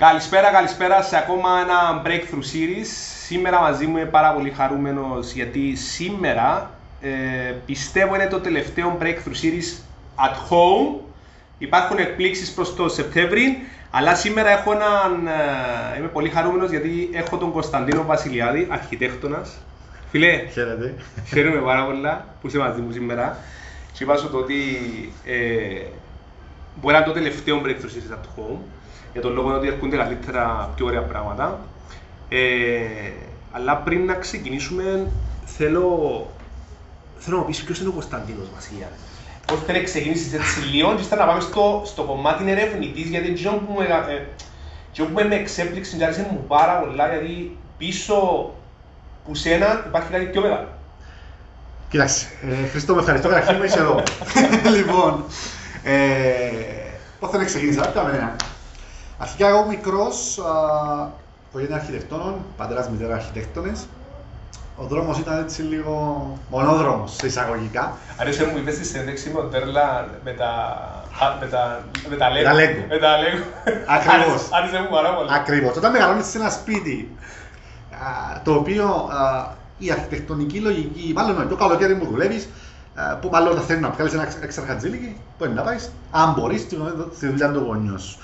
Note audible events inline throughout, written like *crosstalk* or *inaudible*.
Καλησπέρα, καλησπέρα σε ακόμα ένα Breakthrough Series. Σήμερα μαζί μου είμαι πάρα πολύ χαρούμενος γιατί σήμερα ε, πιστεύω είναι το τελευταίο Breakthrough Series at home. Υπάρχουν εκπλήξεις προς το Σεπτέμβρη, αλλά σήμερα έχω έναν, ε, είμαι πολύ χαρούμενος γιατί έχω τον Κωνσταντίνο Βασιλιάδη, αρχιτέκτονας. Φίλε, Χαίρετε. χαίρομαι πάρα πολλά που είσαι μαζί μου σήμερα. Και είπα σου το ότι ε, μπορεί να είναι το τελευταίο breakthrough series at home, για τον λόγο ότι έρχονται καλύτερα, πιο ωραία πράγματα. Ε, αλλά πριν να ξεκινήσουμε, θέλω, θέλω να μου πεις ποιος είναι ο Κωνσταντίνος Βασιλιάδης. Πώς θέλει να ξεκινήσεις έτσι λίγο και ύστερα να πάμε στο, στο κομμάτι ερευνητής, γιατί εκείνο που, με, ε, εκείνο που με εξέπληξε και άρεσε μου πάρα πολλά, γιατί πίσω που σένα υπάρχει κάτι πιο μεγάλο. Κοίταξε, ε, Χριστό με ευχαριστώ καταρχήν που είσαι εδώ. *laughs* λοιπόν, ε, πώς θέλω να ξεκινήσω, κάμε ένα. Αρχικά εγώ μικρός, οικογένεια αρχιτεκτόνων, πατέρας μητέρα αρχιτέκτονες. Ο δρόμος ήταν έτσι λίγο μονόδρομος, σε εισαγωγικά. Αρέσει μου είπες στη συνέντευξη με τον Τέρλα με τα... α, με τα... με τα Lego. τα Lego. Με τα Lego. Ακριβώς. Άρεσε- *laughs* Άρεσε μου πάρα πολύ. Ακριβώς. Όταν μεγαλώνεις σε ένα σπίτι, α, το οποίο α, η αρχιτεκτονική λογική, μάλλον το καλοκαίρι μου δουλεύεις, α, που μάλλον θα θέλει να βγάλεις ένα εξαρχατζήλικι, που είναι να πάεις, αν μπορείς, στη δουλειά- στη δουλειά του γονιού σου.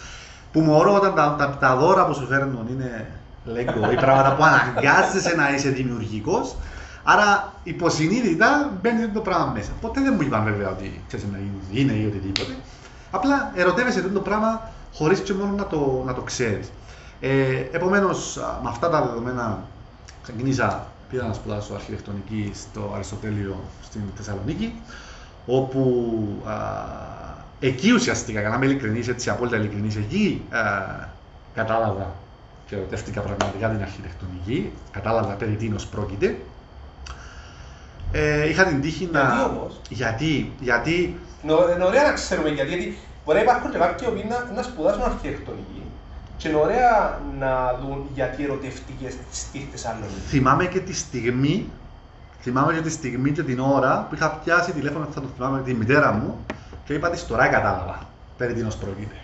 Που μωρό όταν τα, τα, τα δώρα που σου φέρνουν είναι Lego ή πράγματα που αναγκάζεσαι να είσαι δημιουργικός, άρα υποσυνείδητα μπαίνει το πράγμα μέσα. Ποτέ δεν μου είπαν βέβαια ότι ξέρεις να είναι ή οτιδήποτε. Απλά ερωτεύεσαι αυτό το πράγμα χωρίς και μόνο να το, να το ξέρεις. Ε, επομένως, α, με αυτά τα δεδομένα ξεκίνησα, πήγα να σπουδάσω αρχιτεκτονική στο Αριστοτέλειο στην Θεσσαλονίκη, όπου α, εκεί ουσιαστικά, για να είμαι ειλικρινής, έτσι απόλυτα ειλικρινής, εκεί α, κατάλαβα και ερωτεύτηκα πραγματικά την αρχιτεκτονική, κατάλαβα περί τίνος πρόκειται. Ε, είχα την τύχη να... Γιατί όμως; Γιατί, γιατί Είναι ω- Είναι ωραία να ξέρουμε γιατί, γιατί μπορεί να υπάρχουν και κάποιοι οποίοι να, να σπουδάσουν αρχιτεκτονική και είναι ωραία να δουν γιατί ερωτευτικές στη Θεσσαλονίκη. θυμάμαι και τη στιγμή, θυμάμαι και τη στιγμή και την ώρα που είχα πιάσει τηλέφωνο, θα το θυμάμαι, τη μητέρα μου και είπα της τώρα κατάλαβα περί τίνος πρόκειται.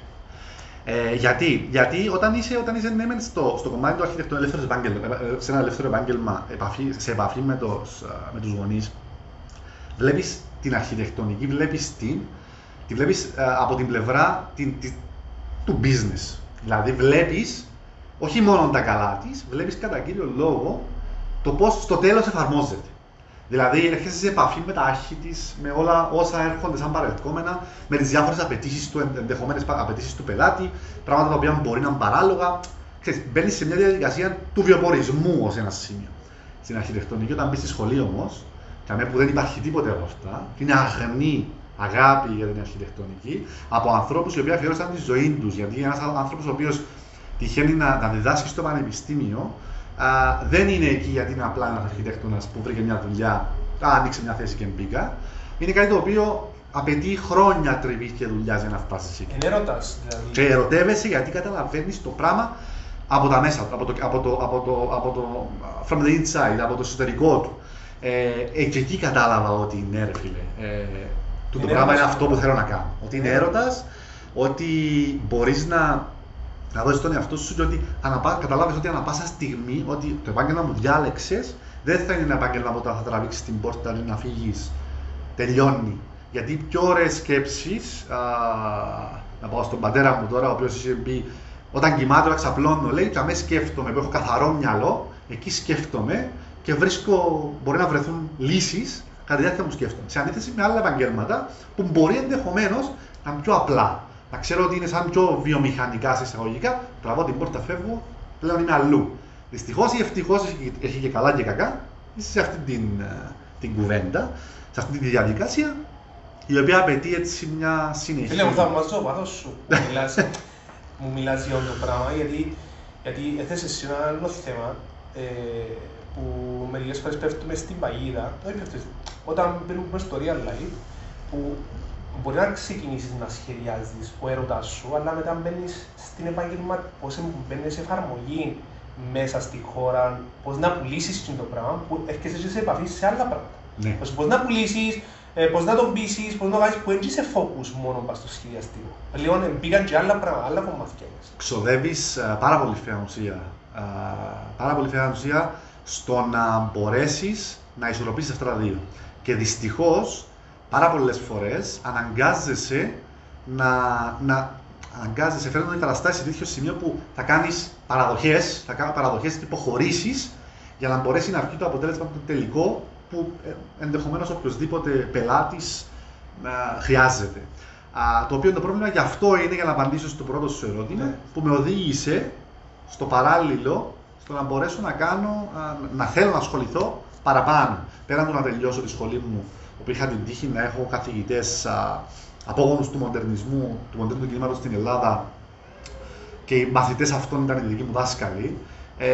Ε, γιατί, γιατί όταν είσαι, όταν είσαι ναι, μεν στο, στο κομμάτι του αρχιτεκτονικού ελεύθερος επάγγελμα, ε, σε ένα ελεύθερο επάγγελμα, επαφή, σε επαφή με, τους, α, με τους γονείς, βλέπεις την αρχιτεκτονική, βλέπεις την, τη βλέπεις α, από την πλευρά την, τη- του business. Δηλαδή βλέπεις όχι μόνο τα καλά της, βλέπεις κατά κύριο λόγο το πώς στο τέλος εφαρμόζεται. Δηλαδή έρχεσαι σε επαφή με τα άρχη της, με όλα όσα έρχονται σαν παρελκόμενα, με τις διάφορες απαιτήσεις του, ενδεχομένε απαιτήσεις του πελάτη, πράγματα τα οποία μπορεί να είναι παράλογα. Ξέρεις, μπαίνεις σε μια διαδικασία του βιοπορισμού ως ένα σημείο. Στην αρχιτεκτονική, όταν μπεις στη σχολή όμως, καμία που δεν υπάρχει τίποτε από αυτά, είναι αγνή αγάπη για την αρχιτεκτονική από ανθρώπους οι οποίοι αφιέρωσαν τη ζωή τους. Γιατί ένας άνθρωπος ο οποίος τυχαίνει να, να διδάσκει στο πανεπιστήμιο, α, δεν είναι εκεί γιατί είναι απλά ένας αρχιτέκτονας που βρήκε μια δουλειά, α, άνοιξε μια θέση και μπήκα. Είναι κάτι το οποίο απαιτεί χρόνια τριβή και δουλειά για να φτάσεις εκεί. Είναι έρωτας δηλαδή. Και ερωτεύεσαι γιατί καταλαβαίνεις το πράγμα από τα μέσα του, από το, από το, από το, από το from the inside, από το εσωτερικό του. Ε, ε, και εκεί κατάλαβα ότι ναι, ρε φίλε. Ε, το Είναι πράγμα είναι έρωτας. αυτό που θέλω να κάνω. Ότι είναι Είναι έρωτας, ότι μπορείς να, να δώσεις τον εαυτό σου και ότι αναπά, καταλάβεις ότι ανα πάσα στιγμή ότι το επάγγελμα που διάλεξες δεν θα είναι ένα επάγγελμα που όταν θα τραβήξεις την πόρτα ή να φύγεις. Τελειώνει. Γιατί πιο ωραίες σκέψεις, να πάω στον πατέρα μου τώρα, ο οποίος είχε πει όταν κοιμάται, όταν ξαπλώνω, λέει, και αμέσω σκέφτομαι, που έχω καθαρό μυαλό, εκεί σκέφτομαι και βρίσκω, μπορεί να βρεθούν λύσεις κατά τη διάρκεια μου σκέφτομαι. Σε αντίθεση με άλλα επαγγέλματα που μπορεί ενδεχομένως να είναι πιο απλά. Να ξέρω ότι είναι σαν πιο βιομηχανικά σε εισαγωγικά, τραβώ την πόρτα, φεύγω, πλέον είμαι αλλού. Δυστυχώς ή ευτυχώς έχει, έχει και καλά και κακά, είσαι σε αυτή την, ε, την κουβέντα, σε αυτή τη διαδικασία, η οποία απαιτεί έτσι μια συνεχή. Φίλε μου, θαυμαζώ ο πάθος σου που μιλάς, μου μιλάς για αυτό το πράγμα, γιατί, γιατί έθεσες εσύ ένα άλλο θέμα ε, που μερικές φορές πέφτουμε στην παγίδα, όχι πέφτεις, όταν μπαίνουμε στο real life, που μπορεί να ξεκινήσεις να σχεδιάζεις ο έρωτας σου, αλλά μετά μπαίνεις στην επάγγελμα, πώς μπαίνεις σε εφαρμογή μέσα στη χώρα, πώς να πουλήσεις το πράγμα, που έρχεσαι και σε επαφή σε άλλα πράγματα. Ναι. Πώς, πώς να πουλήσεις ε, πώς να τον πείσεις, πώς να το κάνεις που έτσι σε focus μόνο πας στο σχεδιαστικό. Λίγο ε, μπήκαν και άλλα πράγματα, άλλα κομμάτια. Ξοδεύεις ε, πάρα πολύ ουσία. Ε, πάρα πολύ ουσία στο να μπορέσεις να ισορροπήσεις αυτά τα δύο. Και δυστυχώς, πάρα πολλές φορές αναγκάζεσαι να, να αναγκάζεσαι, φέρνουν οι καταστάσει σε τέτοιο σημείο που θα κάνεις παραδοχές, θα κάνει παραδοχές και υποχωρήσεις για να μπορέσει να βγει το αποτέλεσμα του τελικό που ε, ενδεχομένως οποιοδήποτε πελάτης χρειάζεται. Α, το οποίο το πρόβλημα γι' αυτό είναι για να απαντήσω στο πρώτο σου ερώτημα, ναι. που με οδήγησε στο παράλληλο στο να μπορέσω να κάνω, να θέλω να ασχοληθώ παραπάνω. Πέραν του να τελειώσω τη σχολή μου, όπου είχα την τύχη να έχω καθηγητές απόγονους του μοντερνισμού, του μοντέρνου κινήματος στην Ελλάδα και οι μαθητές αυτών ήταν οι δικοί μου δάσκαλοι, ε,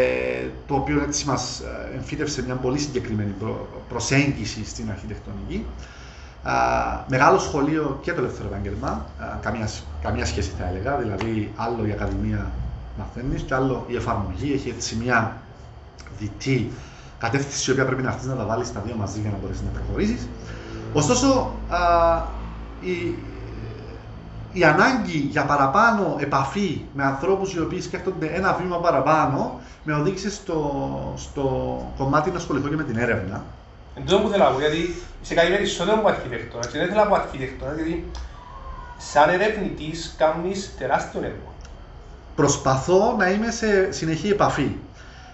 το οποίο έτσι μας ε, εμφύτευσε μια πολύ συγκεκριμένη προσέγγιση στην αρχιτεκτονική. Α, μεγάλο σχολείο και το ελεύθερο επάγγελμα, καμία, καμία σχέση θα έλεγα, δηλαδή άλλο η ακαδημία μαθαίνεις και άλλο η εφαρμογή, έχει έτσι μια διτή κατεύθυνση η οποία πρέπει να αρχίσεις να τα βάλεις τα δύο μαζί για να μπορέσεις να προχωρήσεις. Ωστόσο, α, η, η ανάγκη για παραπάνω επαφή με ανθρώπους οι οποίοι σκέφτονται ένα βήμα παραπάνω με οδήγησε στο, στο κομμάτι να ασχοληθώ και με την έρευνα. Εν τω που θέλω να πω, γιατί σε κάτι περισσότερο από αρχιτέκτονα και δεν θέλω από αρχιτέκτονα, γιατί σαν ερευνητής κάνεις τεράστιο έργο. Προσπαθώ να είμαι σε συνεχή επαφή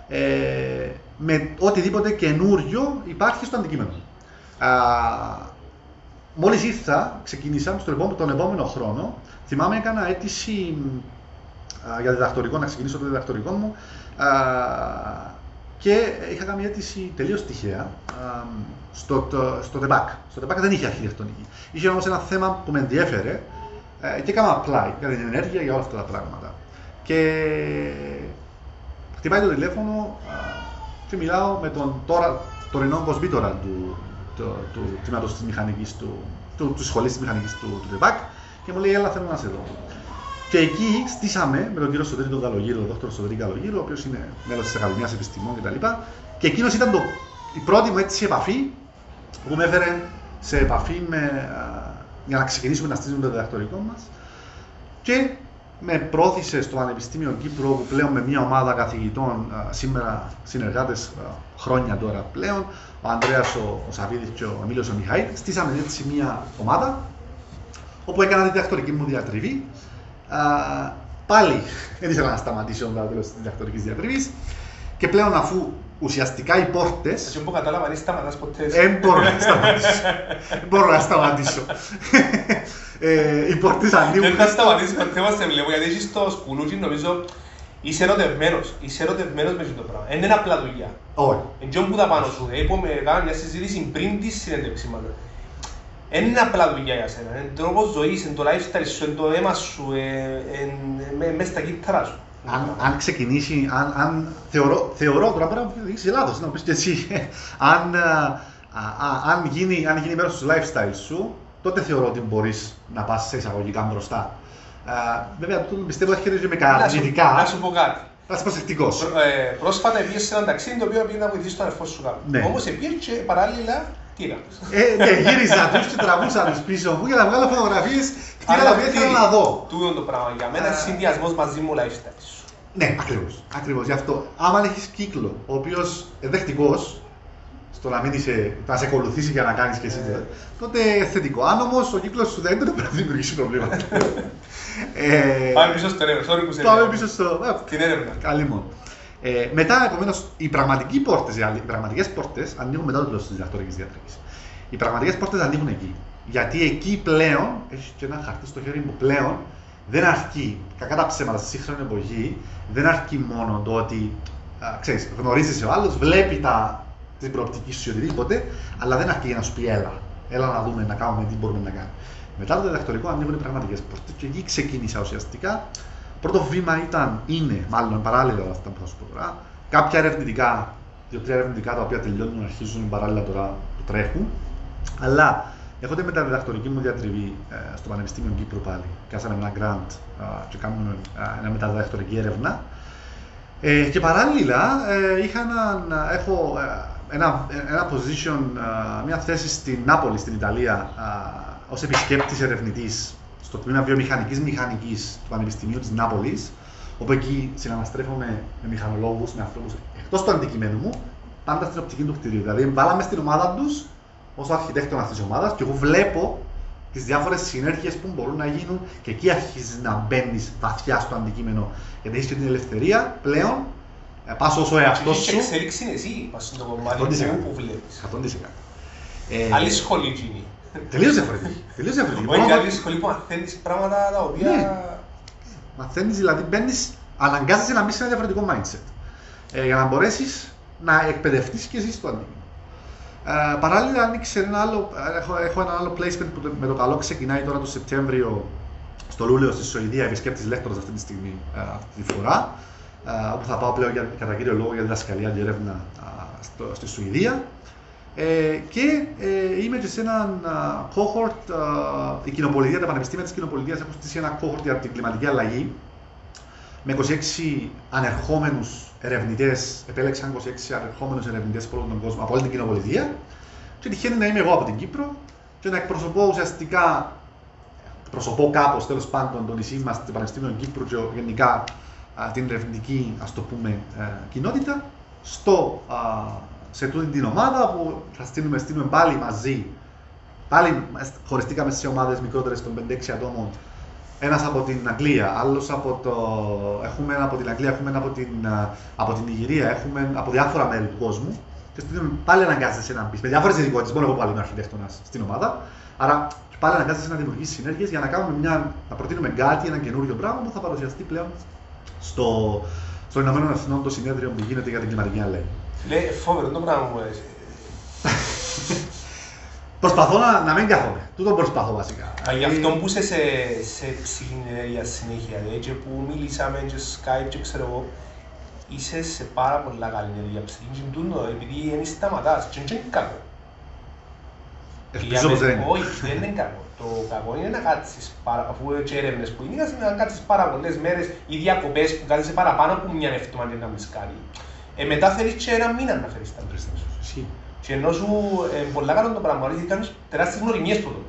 ε, με οτιδήποτε καινούριο υπάρχει στο αντικείμενο. Α, Μόλις ήρθα, ξεκίνησα στον επόμενο, τον επόμενο χρόνο. Θυμάμαι, έκανα αίτηση α, για διδακτορικό, να ξεκινήσω το διδακτορικό μου. Α, και είχα κάνει αίτηση τελείως τυχαία α, στο, το, στο ΤΕΠΑΚ. Στο ΤΕΠΑΚ δεν είχε αρχιτεκτονική. Είχε όμως ένα θέμα που με ενδιέφερε ε, και έκανα apply για την ενέργεια για όλα αυτά τα πράγματα. Και χτυπάει το τηλέφωνο και μιλάω με τον τώρα τωρινό κοσμήτορα του, του, του τμήματος της μηχανικής του, του, του σχολής της μηχανικής του, του ΤΕΠΑΚ και μου λέει: Έλα, θέλω να σε δω. Και εκεί στήσαμε με τον κύριο Σωτήρη τον Καλογύρο, τον δόκτωρο Σωτήρη Καλογύρο, ο οποίος είναι μέλος της Ακαδημίας Επιστημών κτλ. Και, και εκείνος ήταν το, η πρώτη μου έτσι επαφή που με έφερε σε επαφή με, για να ξεκινήσουμε να στήσουμε το διδακτορικό μας. Και με πρόθυσε στο Πανεπιστήμιο Κύπρου, όπου πλέον με μια ομάδα καθηγητών, σήμερα συνεργάτες χρόνια τώρα πλέον, ο Ανδρέας ο, ο Σαββίδης και ο Εμίλιο ο Μιχαήλ, στήσαμε έτσι μια ομάδα όπου έκανα τη διδακτορική μου διατριβή. Α, πάλι *laughs* δεν ήθελα να σταματήσω μετά το τέλος της διδακτορικής διατριβής. Και πλέον αφού ουσιαστικά οι πόρτε. Έτσι που κατάλαβα, δεν σταματάς ποτέ. Δεν μπορώ να σταματήσω. Δεν μπορώ να σταματήσω. *laughs* ε, οι πόρτες ανοίγουν. Δεν θα σταματήσεις ποτέ μα σε βλέπω γιατί είσαι στο σκουλούτσι νομίζω Είσαι ερωτευμένος, είσαι ερωτευμένος μες αυτό το πράγμα. Δεν είναι απλά δουλειά. Όχι. Εν που τα πάνω σου, είπαμε, κάναμε μια συζήτηση πριν τη συνέντευξη μα. Δεν είναι απλά δουλειά για σένα. Είναι τρόπος ζωής, είναι το lifestyle σου, είναι το αίμα σου, είναι μέσα στα κύτταρά σου. Αν, αν ξεκινήσει, αν, αν θεωρώ, θεωρώ τώρα μπορεί να είσαι λάθος, να πεις και εσύ. *laughs* αν, α, α, αν, γίνει, αν γίνει μέρος του lifestyle σου, τότε θεωρώ ότι μπορείς να πας σε εισαγωγικά μπροστά. Βέβαια, το πιστεύω ότι έρχεται με καρνητικά. Να σου πω κάτι. Να είσαι προσεκτικός. Ε, πρόσφατα πήγες σε ένα ταξίδι το οποίο πήγες να βοηθήσεις τον αδερφό σου κάπου. Ναι. Όμως πήγε και παράλληλα τι έκανες. Ε, ναι, γύριζα τους και τραβούσα τους πίσω μου για να βγάλω φωτογραφίες κτίρια τα οποία ήθελα να δω. Τούτο το πράγμα για μένα είναι συνδυασμός μαζί μου lifestyle σου. Ναι, ακριβώς. Ακριβώς. Γι' αυτό, άμα έχεις κύκλο ο οποίος δεχτικό, στο να, μην είσαι, να σε ακολουθήσει για να κάνεις και εσύ, ε. τότε θετικό. Αν όμως ο κύκλος σου δεν είναι, πρέπει να δημιουργήσει προβλήματα. *laughs* Ε, Πάμε πίσω στο έρευνα. Sorry που σε Πάμε πίσω στο. Την έρευνα. Καλή μόνο. Ε, μετά, επομένως, οι πραγματικοί πόρτες, οι πραγματικές πόρτες ανοίγουν μετά το τέλος της διδακτορική διατροφής. Οι πραγματικές πόρτες ανοίγουν εκεί. Γιατί εκεί πλέον, έχεις και ένα χαρτί στο χέρι μου πλέον, δεν αρκεί, κακά τα ψέματα στη σύγχρονη εποχή, δεν αρκεί μόνο το ότι ξέρεις, γνωρίζεις ο άλλος, βλέπει τα, την προοπτική σου ή οτιδήποτε, αλλά δεν αρκεί για να σου πει έλα. Έλα να δούμε, να κάνουμε τι μπορούμε να κάνουμε. Μετά το διδακτορικό ανοίγουν οι πραγματικές πόρτες και εκεί ξεκίνησα ουσιαστικά. Πρώτο βήμα ήταν, είναι μάλλον παράλληλα όλα αυτά που θα σου πω τώρα. Κάποια ερευνητικά, δύο-τρία ερευνητικά τα οποία τελειώνουν, αρχίζουν παράλληλα τώρα που τρέχουν. Αλλά έχονται με τα διδακτορική μου διατριβή ε, στο Πανεπιστήμιο Κύπρου πάλι. Κάσαμε ένα grant ε, και κάνουμε ε, μια μεταδιδακτορική έρευνα. Ε, και παράλληλα ε, είχα έναν, έχω ένα, ένα position, μια θέση στην Νάπολη, στην Ιταλία, ως επισκέπτης ερευνητής στο τμήμα βιομηχανικής μηχανικής του Πανεπιστημίου της Νάπολης, όπου εκεί συναναστρέφομαι με μηχανολόγους, με ανθρώπους εκτός του αντικειμένου μου, πάντα στην οπτική του κτηρίου. Δηλαδή, βάλαμε στην ομάδα τους ως αρχιτέκτονας της ομάδας και εγώ βλέπω τις διάφορες συνέργειες που μπορούν να γίνουν και εκεί αρχίζεις να μπαίνεις βαθιά στο αντικείμενο. Γιατί έχεις και την ελευθερία πλέον. Ε, πας όσο εαυτός σου. Και εξέλιξη είναι εσύ, πας στο κομμάτι που βλέπεις. 100%. Ε, άλλη σχολή γίνει. Τελείω διαφορετική. Τελείω διαφορετική. Όχι άλλη σχολή που μαθαίνεις πράγματα τα οποία. Ναι. Μαθαίνεις, δηλαδή μπαίνεις, αναγκάζεσαι να μπει σε ένα διαφορετικό mindset. Ε, για να μπορέσεις να εκπαιδευτείς και εσύ στο αντικείμενο. Ε, παράλληλα, άνοιξε ένα άλλο, έχω, έχω ένα άλλο placement που με το καλό ξεκινάει τώρα το Σεπτέμβριο στο Λούλεο στη Σουηδία, επισκέπτη λέκτορας αυτή τη στιγμή, ε, αυτή τη φορά. Ε, όπου θα πάω πλέον για, κατά κύριο λόγο για διδασκαλία και έρευνα στο, στη Σουηδία. Ε, και ε, είμαι και σε έναν uh, cohort, uh, η κοινοπολιτεία, τα πανεπιστήμια της κοινοπολιτείας έχουν στήσει ένα cohort για την κλιματική αλλαγή με 26 ανερχόμενους ερευνητές, επέλεξαν 26 ανερχόμενους ερευνητές από όλο τον κόσμο, από όλη την κοινοπολιτεία. Και τυχαίνει να είμαι εγώ από την Κύπρο και να εκπροσωπώ ουσιαστικά, προσωπώ κάπως τέλος πάντων το νησί μας, το Πανεπιστήμιο Κύπρου και γενικά την ερευνητική ας το πούμε, ε, κοινότητα στο, σε τούτη την ομάδα που θα στείλουμε, στείλουμε πάλι μαζί. Πάλι χωριστήκαμε σε ομάδες μικρότερες των 5-6 ατόμων ένας από την Αγγλία, άλλος από το. Έχουμε ένα από την Αγγλία, έχουμε ένα από την, από την Ιγυρία, έχουμε από διάφορα μέρη του κόσμου. Και στην πάλι αναγκάζεσαι να μπεις με διάφορες ειδικότητες. Μόνο εγώ πάλι είμαι αρχιτέκτονα στην ομάδα. Άρα πάλι αναγκάζεσαι να δημιουργήσεις συνέργειες για να, κάνουμε μια, να προτείνουμε κάτι, ένα καινούριο πράγμα που θα παρουσιαστεί πλέον στο, στο Ηνωμένο Εθνών το συνέδριο που γίνεται για την κλιματική αλλαγή. Λέει φόβερο το πράγμα μου αρέσει. *laughs* Προσπαθώ να, να μην κάθομαι. Τούτο προσπαθώ βασικά. Α, γι' αυτό που είσαι σε, σε για συνέχεια, δηλαδή, και που μιλήσαμε και Skype και ξέρω εγώ, είσαι σε πάρα πολλά καλή ενέργεια ψυχή και τούτο, επειδή δεν σταματάς και δεν είναι κακό. Ελπίζω πως δεν είναι. Όχι, δεν είναι κακό. Το κακό είναι να κάτσεις, αφού έτσι έρευνες που είναι, να κάτσεις πάρα πολλές μέρες ή διακοπές που κάθεσαι παραπάνω από μια εβδομάδα και να κάνεις κάτι. Ε, μετά θέλεις και ένα μήνα να φέρεις τα πρίστα σου. Και ενώ σου ε, πολλά καλό το πράγμα, γιατί κάνεις τεράστιες γνωριμίες πρώτον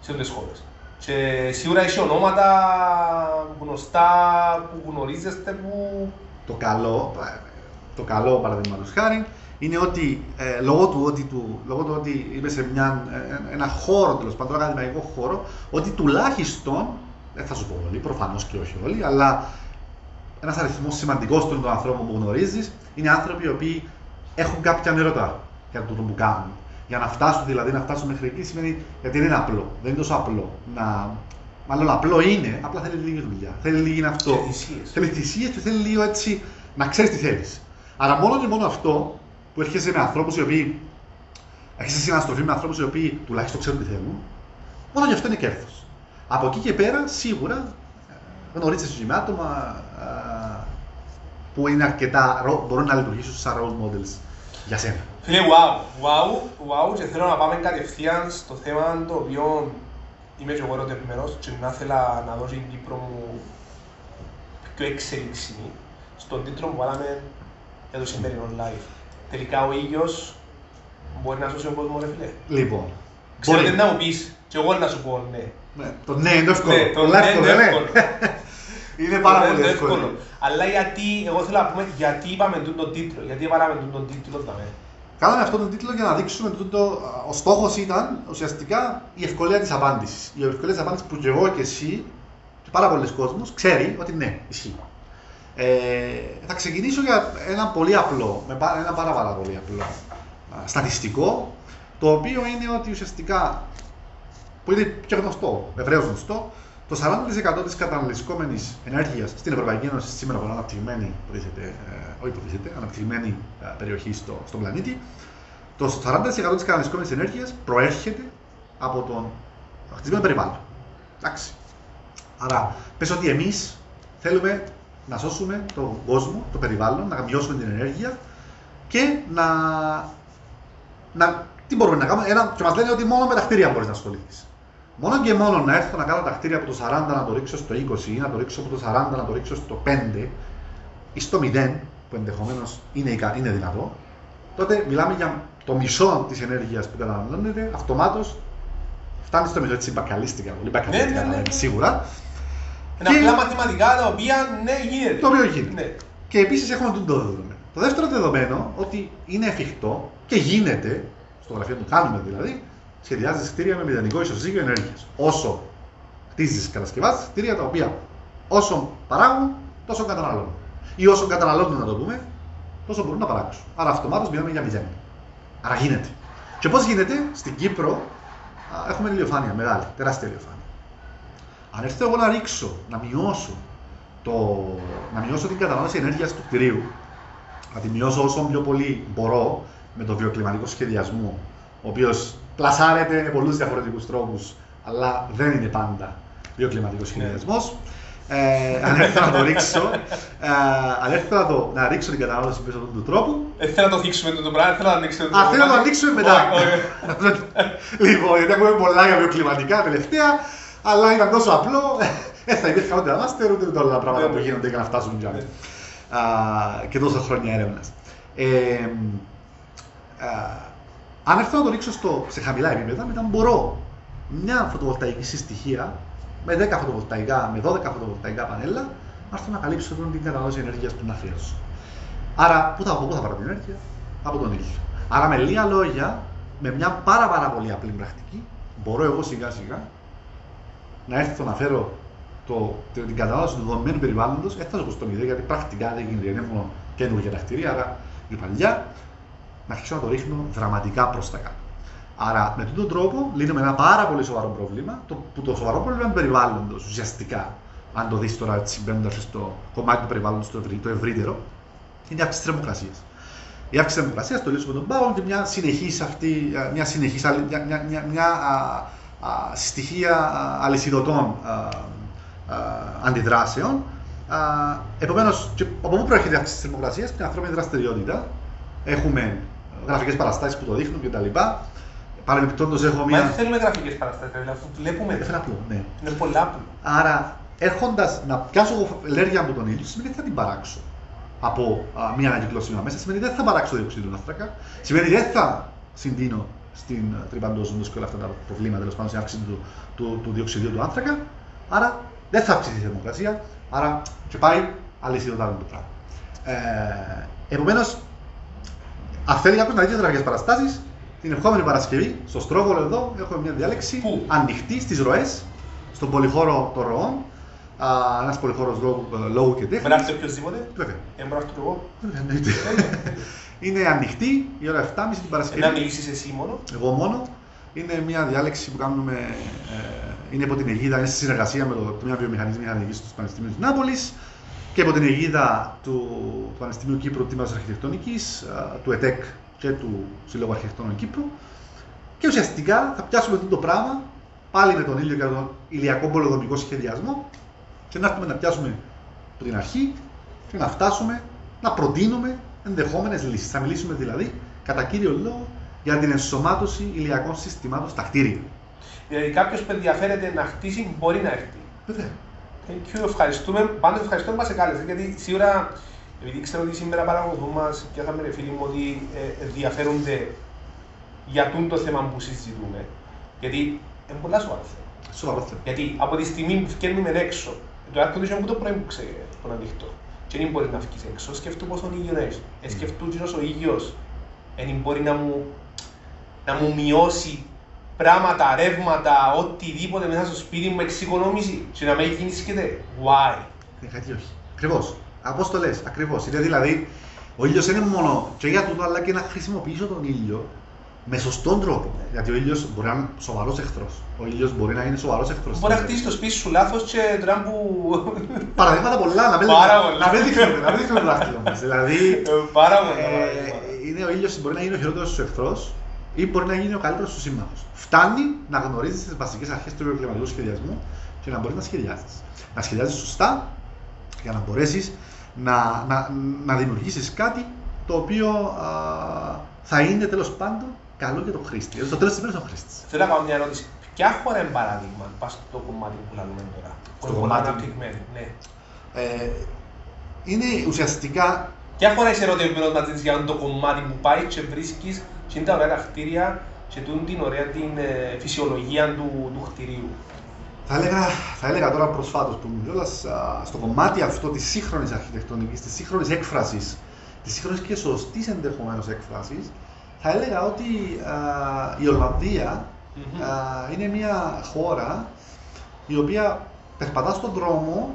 σε όλες τις χώρες. Και σίγουρα έχει ονόματα γνωστά που γνωρίζεστε που... Το καλό, το καλό παραδείγματος χάρη, είναι ότι ε, λόγω, του, ότι του, λόγω του ότι είμαι σε μια, ε, ένα χώρο, τέλος πάντων, ένα ακαδημαϊκό χώρο, ότι τουλάχιστον, δεν θα σου πω όλοι, προφανώς και όχι όλοι, αλλά ένας αριθμός σημαντικός των ανθρώπων που γνωρίζεις είναι άνθρωποι οι οποίοι έχουν κάποια νερότα για το που κάνουν. Για να φτάσουν δηλαδή, να φτάσουν μέχρι εκεί σημαίνει γιατί δεν είναι απλό. Δεν είναι τόσο απλό. Να... Μάλλον απλό είναι, απλά θέλει λίγη δουλειά. Θέλει λίγη είναι αυτό. Θέλει θυσίες και θέλει λίγο έτσι να ξέρεις τι θέλεις. Άρα μόνο και μόνο αυτό που έρχεσαι με ανθρώπους οι οποίοι. Έχει συναστροφή με ανθρώπους οι οποίοι τουλάχιστον ξέρουν τι θέλουν, μόνο γι' αυτό είναι κέρδος. Από εκεί και πέρα σίγουρα ε, γνωρίζει με άτομα ε, που είναι αρκετά, μπορούν να λειτουργήσουν σαν role models για σένα. Φίλε, wow, wow, wow και θέλω να πάμε κατευθείαν στο θέμα το οποίο είμαι και εγώ ερωτευμένος και να ήθελα να δώσω την Κύπρο μου πιο εξέλιξη στον τίτλο που βάλαμε για το σημερινό live. Τελικά ο ήλιος μπορεί να σώσει τον κόσμο, ρε φίλε. Λοιπόν. Ξέρετε να μου πεις και εγώ να σου πω ναι. ναι το ναι είναι εύκολο. Ναι, το ναι είναι ναι. εύκολο. Είναι *laughs* πάρα πολύ εύκολο. Αλλά γιατί, εγώ θέλω να πούμε, γιατί είπαμε τον τίτλο, γιατί βάλαμε τον τίτλο δαμε. Κάναμε αυτόν τον τίτλο για να δείξουμε ότι ο στόχος ήταν ουσιαστικά η ευκολία της απάντησης. Η ευκολία της απάντησης που και εγώ και εσύ και πάρα πολλοί κόσμοι ξέρει ότι ναι, ισχύει. Ε, θα ξεκινήσω για ένα πολύ απλό, με ένα πάρα, πάρα πολύ απλό στατιστικό, το οποίο είναι ότι ουσιαστικά, που είναι πιο γνωστό, ευρέως γνωστό, το 40% της καταναλωτικόμενης ενέργειας στην Ευρωπαϊκή Ένωση σήμερα που είναι αναπτυγμένη, ε, όχι αναπτυγμένη ε, περιοχή στο, στον πλανήτη, το 40% της καταναλωτικόμενης ενέργειας προέρχεται από τον χτισμένο περιβάλλον. Εντάξει. Άρα, πες ότι εμείς θέλουμε να σώσουμε τον κόσμο, το περιβάλλον, να μειώσουμε την ενέργεια και να. να τι μπορούμε να κάνουμε, ένα, και μας λένε ότι μόνο με τα κτίρια μπορείς να ασχοληθείς. Μόνο και μόνο να έρθω να κάνω τα κτίρια από το 40 να το ρίξω στο 20 ή να το ρίξω από το 40 να το ρίξω στο 5 ή στο 0, που ενδεχομένως είναι, είναι δυνατό, τότε μιλάμε για το μισό της ενέργειας που καταναλώνεται, αυτομάτως φτάνει στο μισό. Έτσι μπακαλίστηκα πολύ, μπακαλίστηκα ναι, ναι, ναι. σίγουρα. Είναι Και- απλά μαθηματικά τα οποία ναι γίνεται. Το οποίο γίνεται. Ναι. Και επίσης έχουμε τούτο το δεδομένο. Το δεύτερο δεδομένο ότι είναι εφικτό και γίνεται, στο γραφείο του κάνουμε δηλαδή, σχεδιάζει κτίρια με μηδενικό ισοζύγιο ενέργειας. Όσο χτίζεις, κατασκευάζεις κτίρια τα οποία όσο παράγουν, τόσο καταναλώνουν. Ή όσο καταναλώνουν, να το πούμε, τόσο μπορούν να παράξουν. Άρα αυτομάτως μιλάμε για μηδέν. Άρα γίνεται. Και πώς γίνεται, στην Κύπρο α, έχουμε ηλιοφάνεια μεγάλη, τεράστια ηλιοφάνεια. Αν έρθω εγώ να ρίξω, να μειώσω, το, να μειώσω την κατανάλωση ενέργειας του κτηρίου, να τη μειώσω όσο πιο πολύ μπορώ με το βιοκλιματικό σχεδιασμό, ο οποίος πλασάρεται με πολλούς διαφορετικούς τρόπους, αλλά δεν είναι πάντα βιοκλιματικός σχεδιασμός. Ε, αν έρθω να το ρίξω, ε, αν έρθω να, το, να ρίξω την κατανάλωση μέσω αυτού του τρόπου, Ε, θέλω να το θίξουμε το πράγμα, θέλω να το ανοίξουμε το Α, θέλω να το ανοίξουμε μετά. Όχι, όχι. λοιπόν, γιατί ακούμε πολλά για βιοκλιματικά τελευταία, αλλά ήταν τόσο απλό. Δεν θα υπήρχαν ούτε μάστερ ούτε όλα τα πράγματα Ναι, που ναι. γίνονται για να φτάσουν για Ναι. και τόσο χρόνια έρευνας. Ε, α, αν έρθω να το ρίξω στο, σε χαμηλά επίπεδα, μετά μπορώ μια φωτοβολταϊκή συστοιχεία με 10 φωτοβολταϊκά, με 12 φωτοβολταϊκά πανέλα, να έρθω να καλύψω τον την κατανάλωση ενέργειας που να αφιερώσω. Άρα, πού θα, από πού θα πάρω την ενέργεια, από τον ήλιο. Άρα, με λίγα λόγια, με μια πάρα, πάρα πολύ απλή πρακτική, μπορώ εγώ σιγά σιγά να έρθω να φέρω το, το- την κατανάλωση του δομημένου περιβάλλοντος, δεν θα σου πω στον ιδέα γιατί πρακτικά δεν γίνεται, είναι μόνο καινούργια τα κτίρια, άρα η παλιά, να αρχίσω να το ρίχνω δραματικά προς τα κάτω. Άρα, με αυτόν τον τρόπο λύνουμε ένα πάρα πολύ σοβαρό πρόβλημα, το, που το σοβαρό πρόβλημα του περιβάλλοντος ουσιαστικά, αν το δεις τώρα έτσι μπαίνοντας στο κομμάτι του περιβάλλοντος το, ευρύ, το ευρύτερο, είναι η αύξηση της θερμοκρασίας. Η αύξηση της θερμοκρασίας, το λύσουμε τον πάγο και μια συνεχής αυτή, α, μια συνεχής, αλη- μια, μια, μια, μια α, α, στοιχεία α, αλυσιδωτών α, α, αντιδράσεων. Επομένως, από πού προέρχεται η αύξηση τη θερμοκρασία, την ανθρώπινη δραστηριότητα. Έχουμε γραφικές παραστάσεις που το δείχνουν κτλ. Παρεμπιπτόντως, έχω Μα μια. δεν θέλουμε γραφικές παραστάσεις, δηλαδή αφού βλέπουμε. Έφερα απλό, ναι. Είναι πολλά απλό. Άρα, έρχοντας να πιάσω εγώ ενέργεια από τον ήλιο, σημαίνει ότι θα την παράξω από α, μια ανακυκλώσιμη μέσα. Σημαίνει ότι δεν θα παράξω διοξείδιο του άνθρακα. Σημαίνει ότι δεν θα συντείνω στην τρυπαντόζωντο και όλα αυτά τα προβλήματα τέλος πάντων στην αύξηση του, του, του διοξιδίου του άνθρακα. Άρα, δεν θα αυξηθεί η θερμοκρασία. Άρα, και πάει αλυσιδωτά το πράγμα. Ε, Επομένως, αν θέλει κάποιος να δει τι γραφικέ παραστάσεις, την ερχόμενη Παρασκευή, στο Στρόβολο εδώ, έχουμε μια διάλεξη Πού; ανοιχτή στις ροές, στον πολυχώρο των ροών. Ένας πολυχώρος λόγου, λόγου και τέχνης. Μπορεί να έρθει οποιοςδήποτε. Βέβαια. Δεν μπορώ να έρθω εγώ. Βέβαια, εννοείται. Είναι ανοιχτή η ώρα 7.30 την Ε, Να Παρασκευή. μιλήσεις εσύ μόνο. Εγώ μόνο. Είναι μια διάλεξη που κάνουμε. Ε, είναι υπό την αιγίδα, είναι στη συνεργασία με το Τμήμα Βιομηχανική Μηχανική του Πανεπιστημίου της Νάπολης και υπό την αιγίδα του, του Πανεπιστημίου Κύπρου Τμήματος Αρχιτεκτονικής, του ΕΤΕΚ και του Συλλόγου Αρχιτεκτόνων Κύπρου. Και ουσιαστικά θα πιάσουμε αυτό το πράγμα πάλι με τον ήλιο και τον ηλιακό πολεοδομικό σχεδιασμό και να έρθουμε να πιάσουμε από την αρχή και να φτάσουμε να προτείνουμε ενδεχόμενες λύσεις. Θα μιλήσουμε δηλαδή κατά κύριο λόγο για την ενσωμάτωση ηλιακών συστημάτων στα κτίρια. Δηλαδή κάποιος που ενδιαφέρεται να χτίσει μπορεί να έρθει. Βέβαια. Thank you, ευχαριστούμε. Πάντως ευχαριστούμε που μας εκάλεσε, γιατί σίγουρα, επειδή ξέρω ότι σήμερα παρακολουθούν μας και είχαμε ρε φίλοι μου ότι ε, ενδιαφέρονται για τούν το θέμα που συζητούμε. Γιατί είναι πολλά σοβαρό θέμα. Σοβαρό θέμα. Γιατί από τη στιγμή που βγαίνουμε έξω, το air condition που το πρωί που ξέρει που είναι ανοιχτό, και δεν μπορεί να βγεις έξω, σκέφτομαι πόσο ήλιο έχει. Ε, σκεφτούν ότι ο ήλιο δεν μπορεί να μου, να μου μειώσει πράγματα, ρεύματα, οτιδήποτε μέσα στο σπίτι μου με εξοικονόμηση και να με γίνει σκέτε. Why? Είναι κάτι όχι. Ακριβώς. Από το λε, ακριβώς. Είναι δηλαδή, ο ήλιος είναι μόνο και για τούτο, αλλά και να χρησιμοποιήσω τον ήλιο με σωστόν τρόπο. Γιατί ο ήλιος μπορεί να είναι σοβαρός εχθρός. Ο ήλιος μπορεί να είναι σοβαρός εχθρός. Μπορεί να χτίσει το σπίτι σου λάθος και τώρα που. Παραδείγματα πολλά, να μην Πάρα πολλά. να μην δείχνουμε, να μην δείχνουμε το δάχτυλο μας. Δηλαδή, Ε, Πάρα πολλά. ε, παραδείγματα. είναι ο ήλιος μπορεί να είναι ο χειρότερος σου εχθρός ή μπορεί να γίνει ο καλύτερος σου σύμμαχο. Φτάνει να γνωρίζεις τις βασικές αρχές του κλιματικού σχεδιασμού και να μπορείς να σχεδιάζεις. Να σχεδιάζεις σωστά για να μπορέσεις να, να, να δημιουργήσεις κάτι το οποίο α, θα είναι τέλος πάντων καλό για τον χρήστη. Δηλαδή, στο τέλος της ημέρας ο χρήστης. Θέλω να κάνω μια ερώτηση. Ποια χώρα είναι παράδειγμα, πας στο κομμάτι που λέμε τώρα. Στο που είναι πολλά κομμάτι. αναπτυγμένη, ναι. Ε, είναι ουσιαστικά Ποια χώρα είσαι ερωτευμένος μαζί της για το κομμάτι που πάει και βρίσκεις και είναι τα ωραία τα κτίρια και τούν την ωραία την ε, φυσιολογία του, του κτιρίου. Θα έλεγα, θα έλεγα τώρα προσφάτως που μιλώντα στο κομμάτι αυτό της σύγχρονης αρχιτεκτονικής, της σύγχρονης έκφρασης, της σύγχρονης και σωστής ενδεχομένως έκφρασης, θα έλεγα ότι α, η Ολλανδία Μμμ. α, είναι μια χώρα η οποία περπατάς στον δρόμο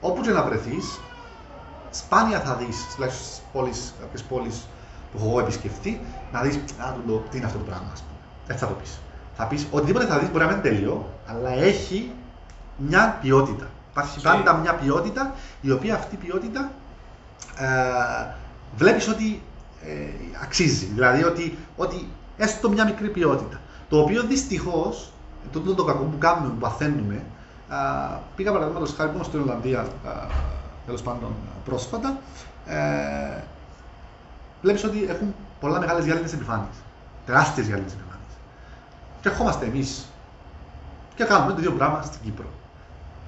όπου και να βρεθείς, σπάνια θα δεις, τουλάχιστον στις πόλεις, κάποιες πόλεις που έχω εγώ επισκεφτεί, να δεις τι είναι αυτό το πράγμα. Ας πούμε. Δεν θα το πεις. Θα πεις οτιδήποτε θα δεις μπορεί να μην είναι τέλειο, αλλά έχει μια ποιότητα. Υπάρχει Οκ. πάντα μια ποιότητα, η οποία αυτή η ποιότητα ε, βλέπεις ότι ε, αξίζει. Δηλαδή ότι, ότι έστω μια μικρή ποιότητα. Το οποίο δυστυχώς, τούτο το κακό που κάνουμε, που παθαίνουμε, α, πήγα παραδείγματος χάρη που ήμουν στην Ολλανδία τέλος πάντων πρόσφατα. Ε, Βλέπεις ότι έχουν πολλά μεγάλες γυάλινες επιφάνειες. Τεράστιες γυάλινες επιφάνειες. Και ερχόμαστε εμείς και κάνουμε το ίδιο πράγμα στην Κύπρο.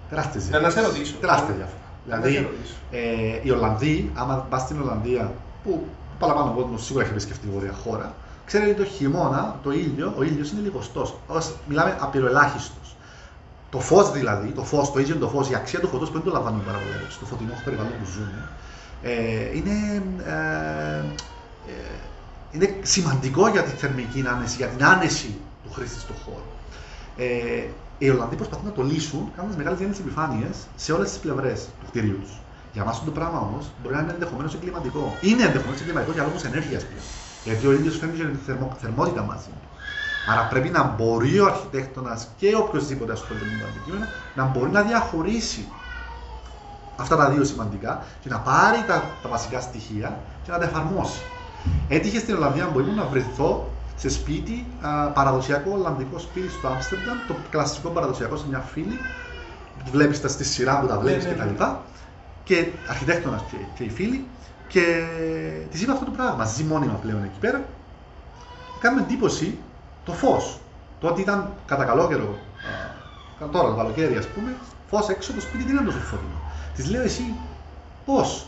Τεράστιες Να- να σε ρωτήσω. Τεράστια διάφορα. Να σε Δηλαδή, ρωτήσω. ε, οι Ολλανδοί, άμα πας στην Ολλανδία, που παραπάνω από κόσμο σίγουρα έχει επισκεφτεί βόρεια χώρα, ξέρει ότι το χειμώνα, το ήλιο, ο ήλιος είναι λιγοστός. Μιλάμε απειροελάχιστος. Το φως δηλαδή, το φως, το ίδιο το φως, η αξία του φωτός που δεν το λαμβάνουμε πάρα πολύ στο φωτεινό περιβάλλον που ζούμε, ε, είναι, ε, ε, είναι σημαντικό για τη θερμική άνεση, για την άνεση του χρήστη στον χώρο. Ε, οι Ολλανδοί προσπαθούν να το λύσουν κάνοντας μεγάλες γέννε επιφάνειες σε όλες τις πλευρές του κτηρίου τους. Για μα το πράγμα όμως μπορεί να είναι ενδεχομένως εγκληματικό. Είναι ενδεχομένως εγκληματικό για λόγους ενέργειας πλέον. Γιατί ο ίδιος φέρνει και θερμο, θερμότητα μαζί του. Άρα πρέπει να μπορεί ο αρχιτέκτονας και οποιοδήποτε ασχολείται με το αντικείμενο να μπορεί να διαχωρίσει αυτά τα δύο σημαντικά και να πάρει τα, τα βασικά στοιχεία και να τα εφαρμόσει. Έτυχε στην Ολλανδία που ήμουν να βρεθώ σε σπίτι, α, παραδοσιακό Ολλανδικό σπίτι στο Άμστερνταμ, το κλασικό παραδοσιακό σε μια φίλη. Βλέπεις τα στη σειρά που τα βλέπεις Ναι, ναι, και τα ναι. λοιπά. Και αρχιτέκτονας και, και οι φίλοι. Και της είπα αυτό το πράγμα. Ζει μόνιμα πλέον εκεί πέρα. Κάνουμε εντύπωση το φως. Το ότι ήταν κατά καλό καιρό, α, τώρα το καλοκαίρι ας πούμε, φως έξω το σπίτι δεν ήταν τόσο φωτεινό. Της λέω εσύ πώς;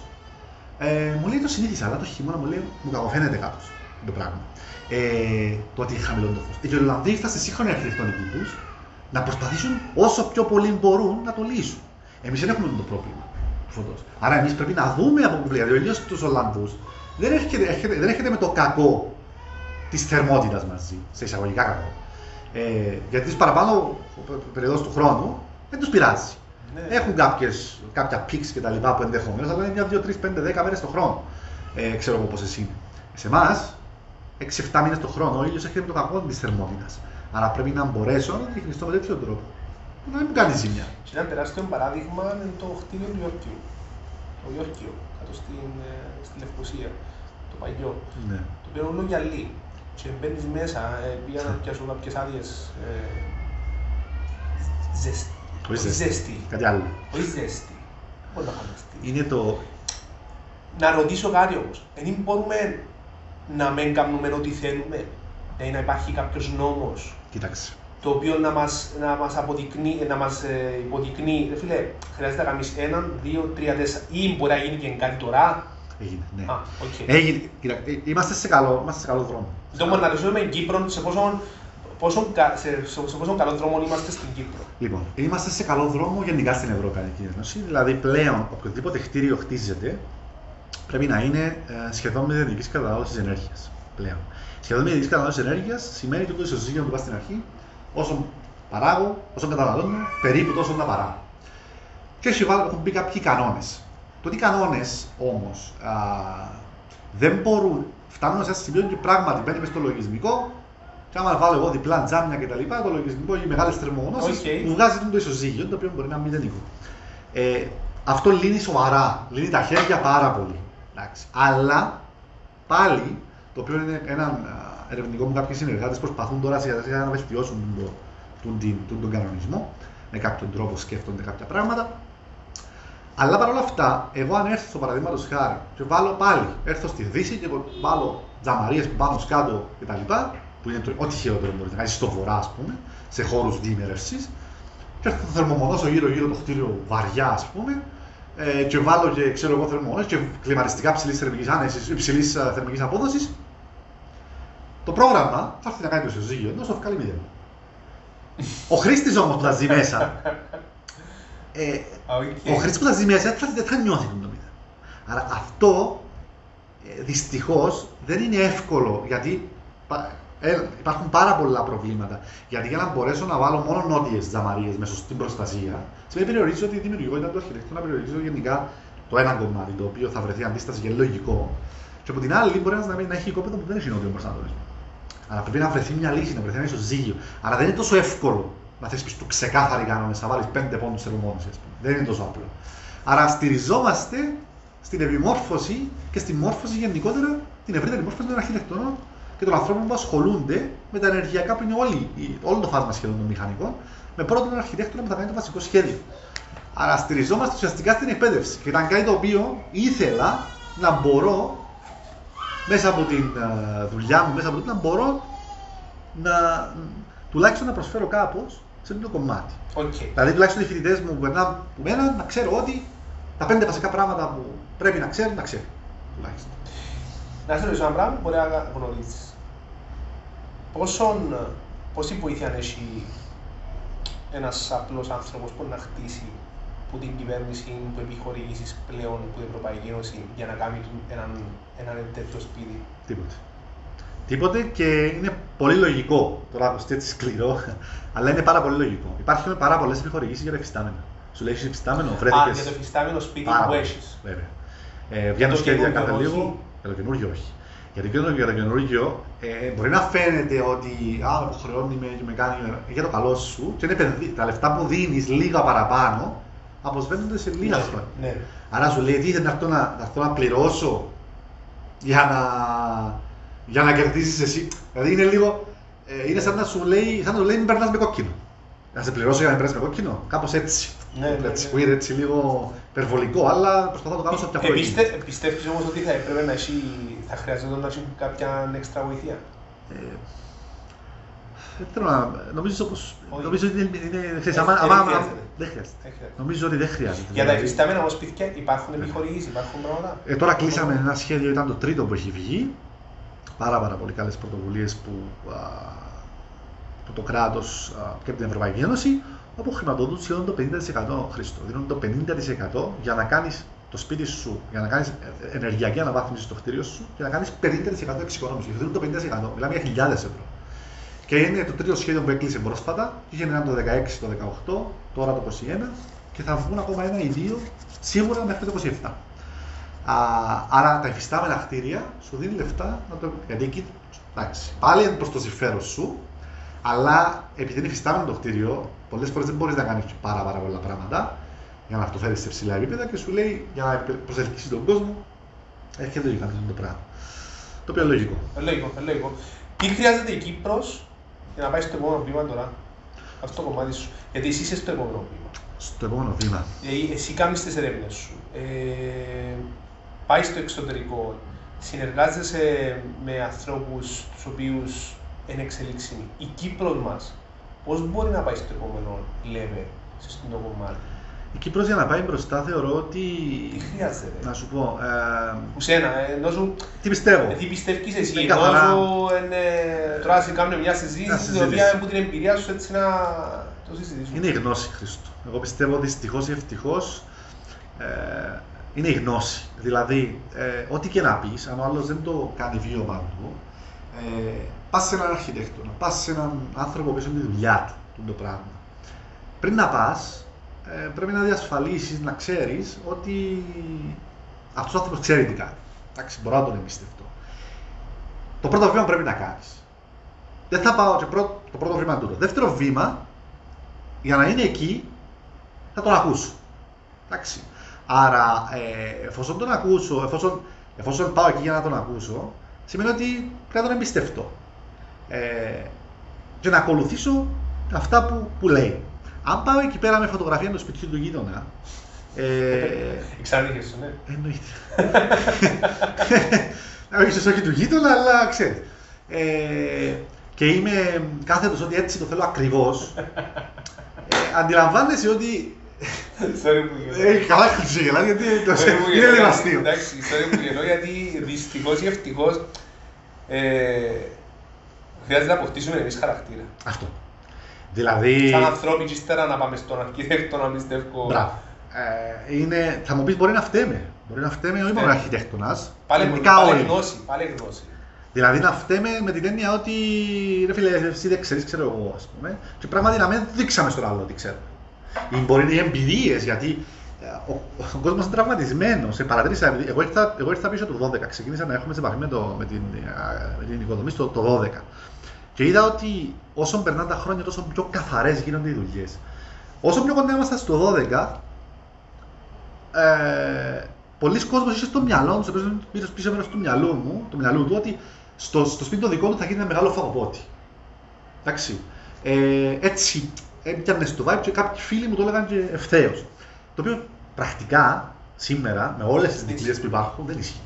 Ε, μου λέει το συνήθισα, αλλά το χειμώνα μου λέει μου κακοφαίνεται κάπως το πράγμα. Ε, το ότι χαμηλό το φως. Οι Ολλανδοί ήρθαν στη σύγχρονη αρχιτεκτονική του να προσπαθήσουν όσο πιο πολύ μπορούν να το λύσουν. Εμείς δεν έχουμε το πρόβλημα του φωτός. Άρα εμείς πρέπει να δούμε από πού βλέπει. Ο ίδιο τους Ολλανδούς δεν έρχεται, έρχεται- δεν έρχεται με το κακό της θερμότητας μαζί, σε εισαγωγικά κακό. Ε, γιατί τι παραπάνω περιόδου του χρόνου δεν τους πειράζει. Ναι. Έχουν κάποιες, κάποια πίξ και τα λοιπά που ενδεχομένως, αλλά είναι μια, δύο, τρεις, πέντε, δέκα μέρες το χρόνο. Ε, ξέρω εγώ πόσες είναι. Σε εμάς, 6-7 μήνες το χρόνο, ο ήλιος έχει το κακό της θερμότητας. Άρα πρέπει να μπορέσω να διαχειριστώ με τέτοιο τρόπο. Που Να μην μου κάνει ζημιά. Και ένα τεράστιο παράδειγμα είναι το κτίριο του Ιόρκιου. Το Ιόρκιο, κάτω στην, ε, στη Λευκοσία, το παλιό. Ναι. Το οποίο είναι όλο γυαλί. Και μπαίνεις μέσα, ε, πήγα να πιάσω κάποιες άδειες. Ε, ζεσ- Όχι όχι ζέστη. ζέστη. Κάτι άλλο. Όχι ζέστη. Μπορεί να φανταστεί. Είναι το. Να ρωτήσω κάτι όμως. Δεν μπορούμε να μην κάνουμε ό,τι θέλουμε. Δηλαδή να υπάρχει κάποιος νόμος; Κοίταξε. Το οποίο να μας, να μας αποδεικνύει, να μας ε, υποδεικνύει, ρε φίλε, χρειάζεται να κάνεις έναν, δύο, τρία, τέσσερα, ή μπορεί να γίνει και κάτι τώρα. Έγινε. Ναι. Α, οκ. Έγινε. Κοίτα, ε, είμαστε, σε καλό, είμαστε σε καλό δρόμο. Το μόνο να ρωτήσουμε με Κύπρο, σε πόσο, πόσο, κα- σε, σε, σε πόσο καλό δρόμο είμαστε στην Κύπρο. Λοιπόν, είμαστε σε καλό δρόμο γενικά στην Ευρωπαϊκή Ένωση. Δηλαδή, πλέον οποιοδήποτε κτίριο χτίζεται πρέπει να είναι ε, σχεδόν μηδενική κατανάλωση ενέργειας. Πλέον. Σχεδόν μηδενική κατανάλωση ενέργειας σημαίνει ότι το ισοζύγιο που πα στην αρχή, όσο παράγω, όσο καταναλώνω, περίπου τόσο να παράγω. Και έχει βάλει, έχουν μπει κάποιοι κανόνες. Το τι κανόνες όμως δεν μπορούν, φτάνουν σε ένα σημείο και πράγματι μπαίνει μες στο λογισμικό και άμα βάλω εγώ διπλά τζάμια και τα λοιπά, το λογισμικό οι μεγάλες θερμογνώσει Οκ. μου βγάζει το ισοζύγιο, το οποίο μπορεί να είναι μηδενικό. Ε, αυτό λύνει σοβαρά, λύνει τα χέρια πάρα πολύ. Εντάξει. Αλλά πάλι, το οποίο είναι ένα α, ερευνητικό μου κάποιοι συνεργάτες προσπαθούν τώρα σιγά σιγά να βελτιώσουν τον, τον, τον, τον, τον κανονισμό, με κάποιον τρόπο σκέφτονται κάποια πράγματα. Αλλά παρόλα αυτά, εγώ αν έρθω παραδείγματος χάρη και βάλω πάλι, έρθω στη Δύση και βάλω τζαμαρίες που πάνω σκάτω κτλ. που είναι το, ό,τι χειρότερο μπορεί να κάνεις στο βορρά, ας πούμε, σε χώρους διημερευσή, και έρθω να θερμομονώσω γύρω-γύρω το κτίριο βαριά, ας πούμε, ε, και βάλω και ξέρω εγώ θερμομόνες και κλιματιστικά ψηλής θερμικής άνεσης, υψηλής ε, θερμικής απόδοσης, το πρόγραμμα θα έρθει να κάνει το ισοζύγιο, ενώ στο βγάλει μηδέν. Ο χρήστης όμως που τα ζει μέσα. Ε, Α, οκ. ο χρήστης που τα ζει μέσα δεν θα, δεν θα νιώθει το μηδέν. Άρα αυτό ε, δυστυχώς δεν είναι εύκολο γιατί πα- ε, υπάρχουν πάρα πολλά προβλήματα. Γιατί για να μπορέσω να βάλω μόνο νότιες τζαμαρίες μέσα στην προστασία, σημαίνει περιορίζω τη δημιουργικότητα του αρχιτέκτου, να περιορίζω γενικά το ένα κομμάτι το οποίο θα βρεθεί αντίσταση και λογικό. Και από την άλλη μπορεί να, μην- να έχει οικόπεδο που δεν έχει νότιο προσανατολισμό. Αλλά πρέπει να βρεθεί μια λύση, να βρεθεί ένα ισοζύγιο. Αλλά δεν είναι τόσο εύκολο να θέσει του ξεκάθαροι κανόνες, να βάλεις πέντε πόντους θερμομόνωση. Δεν είναι τόσο απλό. Άρα στηριζόμαστε στην επιμόρφωση και στη μόρφωση γενικότερα, την ευρύτερη μόρφωση των αρχιτεκτονών και των ανθρώπων που ασχολούνται με τα ενεργειακά που είναι όλοι, η- όλο το φάσμα σχεδόν των μηχανικών, με πρώτον τον αρχιτέκτονα που θα κάνει το βασικό σχέδιο. Άρα στηριζόμαστε ουσιαστικά στην εκπαίδευση. Και ήταν κάτι το οποίο ήθελα να μπορώ μέσα από την ε, δουλειά μου, μέσα από το να μπορώ να τουλάχιστον να προσφέρω κάπως σε αυτό το κομμάτι. Οκ. Δηλαδή, τουλάχιστον οι φοιτητές μου που περνάνε από μένα να ξέρω ότι τα πέντε βασικά πράγματα που πρέπει να ξέρουν, να ξέρουν. Τουλάχιστον. Να σε ρωτήσω ένα πράγμα που μπορεί να γνωρίζει. Πόσον, πόση βοήθεια έχει ένας απλός άνθρωπος που να χτίσει που την κυβέρνηση, που επιχορηγήσεις πλέον που την Ευρωπαϊκή Ένωση για να κάνει του έναν, έναν τέτοιο σπίτι. Τίποτε. Τίποτε και είναι πολύ λογικό. Τώρα ακουστεί έτσι σκληρό, *laughs* αλλά είναι πάρα πολύ λογικό. Υπάρχουν πάρα πολλές επιχορηγήσεις για τα εφιστάμενα. Σου λέει έχεις εφιστάμενο, Α, βρέθηκε. για το εφιστάμενο σπίτι Πάρα που πολύ. έχεις. Βέβαια. Ε, βγαίνουν Το σχέδια καινούργιο κάθε όχι. λίγο. Για το καινούργιο όχι. Γιατί και το- για το καινούργιο ε, μπορεί να φαίνεται ότι α, με υποχρεώνει με, και με κάνει για το καλό σου και είναι παιδί, τα λεφτά που δίνεις λίγα παραπάνω αποσβαίνονται σε λίγα Ναι, χρόνια. Ναι. Άρα σου λέει τι θα έρθω να, θα έρθω να πληρώσω για να, για να κερδίσεις εσύ. Δηλαδή είναι λίγο. Ε, είναι σαν να σου λέει, σαν να σου λέει μην περνάς με κόκκινο. Να σε πληρώσω για να μην περνάς με κόκκινο. Κάπως έτσι. Ναι, ναι, έτσι, ναι. που είναι έτσι λίγο υπερβολικό, αλλά προσπαθώ να το κάνω όσο πιο απλό Επίστε, γίνεται. πιστεύεις όμως ότι θα έπρεπε να έχει, θα χρειαζόταν να έχει κάποια έξτρα βοήθεια; Ε, δεν θέλω να. Νομίζω πως. Όχι. Νομίζω ότι είναι. είναι ξέρεις, Ε, άμα- ε, άμα- δεν άμα- χρειάζεται. Δεν χρειάζεται. Δεν χρειάζεται. Νομίζω ότι δεν χρειάζεται. Για τα Δηλαδή, εφιστάμενα όμως σπίτια υπάρχουν επιχορηγήσεις, υπάρχουν πράγματα. Ε, τώρα κλείσαμε ένα σχέδιο, ήταν το τρίτο που έχει βγει. Πάρα, πάρα πολύ καλές πρωτοβουλίες που, α, που το κράτος α, και από την Ευρωπαϊκή Ένωση όπου χρηματοδοτούν σχεδόν το 50% χρήστο. Δίνουν το 50% για να κάνεις το σπίτι σου, για να κάνεις ε, ενεργειακή αναβάθμιση στο κτίριο σου και να κάνεις 50% εξοικονόμηση. Και δίνουν το 50%, μιλάμε για χιλιάδες ευρώ. Και είναι το τρίτο σχέδιο που έκλεισε πρόσφατα. Είχε ένα το 16, το 18, τώρα το 21 και θα βγουν ακόμα ένα ή δύο σίγουρα μέχρι το 27. Α, άρα τα εφιστάμενα κτίρια σου δίνει λεφτά να το. Γιατί εκεί εντάξει, πάλι είναι προς το συμφέρον σου, αλλά επειδή είναι εφιστάμενο το κτίριο, πολλές φορές δεν μπορείς να κάνεις πάρα, πάρα πολλά πράγματα για να το φέρει σε ψηλά επίπεδα και σου λέει για να προσελκύσεις τον κόσμο, έρχεται να κάνει το πράγμα. Το οποίο είναι λογικό. Ε, Λογικό, ε, λογικό. Τι χρειάζεται η Κύπρος για να πάεις στο επόμενο βήμα τώρα. Αυτό το κομμάτι σου. Γιατί εσύ είσαι στο επόμενο βήμα. Στο επόμενο βήμα. Δηλαδή, εσύ κάνεις τις έρευνες σου. Ε, πάει στο εξωτερικό. Συνεργάζεσαι με ανθρώπους τους οποίους είναι εξελίξιμοι. Η Κύπρος μας πώς μπορεί να πάει στο επόμενο level, σε αυτό το κομμάτι; Η Κύπρος για να πάει μπροστά θεωρώ ότι. Τι χρειάζεται. Να σου πω. Ε, Ουσένα, ενώ σου τι πιστεύω. τι πιστεύεις εσύ, Είναι ενώ καθαρά- σου είναι, τώρα σε κάνουμε μια Μια συζήτηση, την συζήτηση. οποία από την εμπειρία σου έτσι να το συζητήσουμε. Είναι η γνώση, Χρήστο. Εγώ πιστεύω δυστυχώς ή ευτυχώς ε, είναι η γνώση. Δηλαδή, ε, ό,τι και να πεις, αν ο άλλος δεν το κάνει βίωμα του, ε, πας σε έναν αρχιτέκτονα, πας σε έναν άνθρωπο που είναι τη δουλειά του το πράγμα. Πριν να πας, ε, πρέπει να διασφαλίσεις, να ξέρεις ότι αυτός ο άνθρωπος ξέρει τι κάνει. Εντάξει, μπορώ να τον εμπιστευτώ. Το πρώτο βήμα πρέπει να κάνεις. Δεν θα πάω και πρώτο, το πρώτο βήμα είναι τούτο. Δεύτερο βήμα, για να είναι εκεί, θα τον ακούσω. Εντάξει. Άρα, ε, εφόσον τον ακούσω, εφόσον, εφόσον πάω εκεί για να τον ακούσω, σημαίνει ότι πρέπει να τον εμπιστευτώ. Ε, και να ακολουθήσω αυτά που, που λέει. Αν πάω εκεί πέρα με φωτογραφία του σπιτιού του γείτονα, ε, Εξάρτηκες σου, ναι. Εννοείται. όχι ίσως όχι του γείτονα, αλλά ξέρεις. Ε, και είμαι κάθετος ότι έτσι το θέλω ακριβώς. Ε, αντιλαμβάνεσαι ότι Sorry που γελώ. Ε, καλά Χριστούγεννα, γιατί το Sorry που είναι γελώ, λίγο γιατί- αστείο. Εντάξει, sorry που γελώ γιατί δυστυχώς ή ευτυχώς ε, χρειάζεται να αποκτήσουμε εμείς χαρακτήρα. Αυτό. Δηλαδή, Σαν ανθρώποι και ύστερα να πάμε στον αρχιτέκτονα, πιστεύω. μπράβο. Ε, είναι, θα μου πεις μπορεί να φταίμε. Μπορεί να φταίμε όχι μόνο ο Ναι. αρχιτέκτονας, Πάλι, γενικά πάλι όλοι. γνώση, πάλι γνώση. Δηλαδή να φταίμε με την έννοια ότι ρε φίλε, εσύ δεν ξέρεις, ξέρω εγώ, ας πούμε. Και πράγματι να μην δείξαμε στον άλλο τι ξέρουμε. Ή μπορεί να είναι εμπειρίες, γιατί ε, ο, ο κόσμος είναι τραυματισμένος. Σε παρατήρησα, επειδή εγώ ήρθα, εγώ ήρθα πίσω το 12, ξεκίνησα να έχουμε σε επαφή με, το, με, την, ε, με την οικοδομή στο το 12. Και είδα ότι όσο περνάνε τα χρόνια, τόσο πιο καθαρές γίνονται οι δουλειές. Όσο πιο κοντά ήμασταν στο 12, ε, πολλοί κόσμοι είχε στο μυαλό του, πίσω, πίσω, πίσω μέρος του μυαλού μου, του μυαλού του, ότι στο, στο σπίτι το δικό του θα γίνει ένα μεγάλο φαγοπότη. Εντάξει. Ε, έτσι έπιανε στο vibe και κάποιοι φίλοι μου το έλεγαν και ευθέως. Το οποίο πρακτικά σήμερα με όλες τις δικλείε που υπάρχουν δεν ισχύει.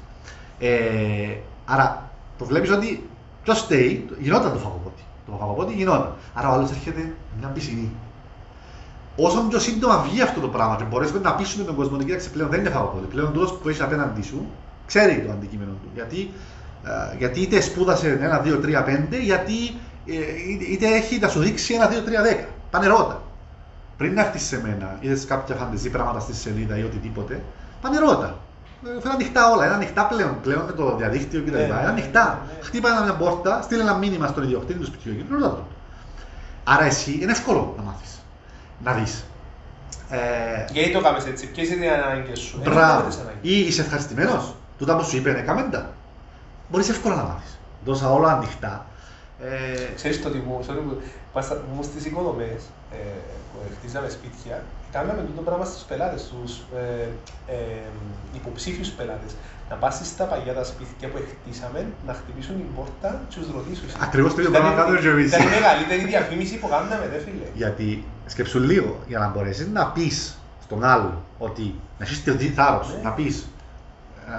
Ε, άρα το βλέπεις ότι ποιο στέει, γινόταν το φαγοπότη. Το φαγοπότη γινόταν. Άρα ο άλλος έρχεται με μια πισινή. Όσο πιο σύντομα βγει αυτό το πράγμα και μπορέσουμε να πείσουμε τον κόσμο ότι κοίταξε πλέον δεν είναι φαγοπότη. Πλέον τούτο που έχει απέναντί σου ξέρει το αντικείμενο του. Γιατί, ε, γιατί είτε σπούδασε ένα, δύο, τρία, πέντε, γιατί ε, είτε- είτε έχει να σου δείξει ένα, δύο, τρία, δέκα. Πάνε ρώτα. Πριν να έρθεις σε μένα, είδες κάποια φαντεζή πράγματα στη σελίδα ή οτιδήποτε, πάνε ρώτα. Ε, Φέραν ανοιχτά όλα. Είναι ανοιχτά πλέον, πλέον με το διαδίκτυο κτλ. Ναι, ναι, Είναι ναι, ανοιχτά. ναι, ναι. Χτύπα ένα μια πόρτα, στείλε ένα μήνυμα στον ιδιοκτήτη του σπιτιού και ρώτα τον. Άρα εσύ είναι εύκολο να μάθεις. Να δεις. Ε, Γιατί το κάνεις έτσι, ποιες είναι οι ανάγκες σου; Ε, Μπράβο. δεν τις ανάγκες. Ή είσαι ευχαριστημένος. Τούτα που σου είπε, ναι, κάμε τα. Μπορείς εύκολα να μάθεις. Δώσα όλα ανοιχτά. Ε, Ξέρεις το τι μου, sorry που πας στα- μου στις οικοδομές, ε, που χτίζαμε σπίτια, κάναμε το πράγμα στους πελάτες, στους ε, ε, υποψήφιους πελάτες. Να πας στα παλιά τα σπίτια που χτίσαμε, να χτυπήσουν την πόρτα και τους ρωτήσεις. Ακριβώς το ίδιο Ήταν πράγμα η- κάνουμε και εμείς. Ήταν η μεγαλύτερη διαφήμιση που κάναμε, δε φίλε. γιατί σκέψου λίγο, για να μπορέσεις να πεις στον άλλο ότι να έχεις το θάρρος Ναι. να πεις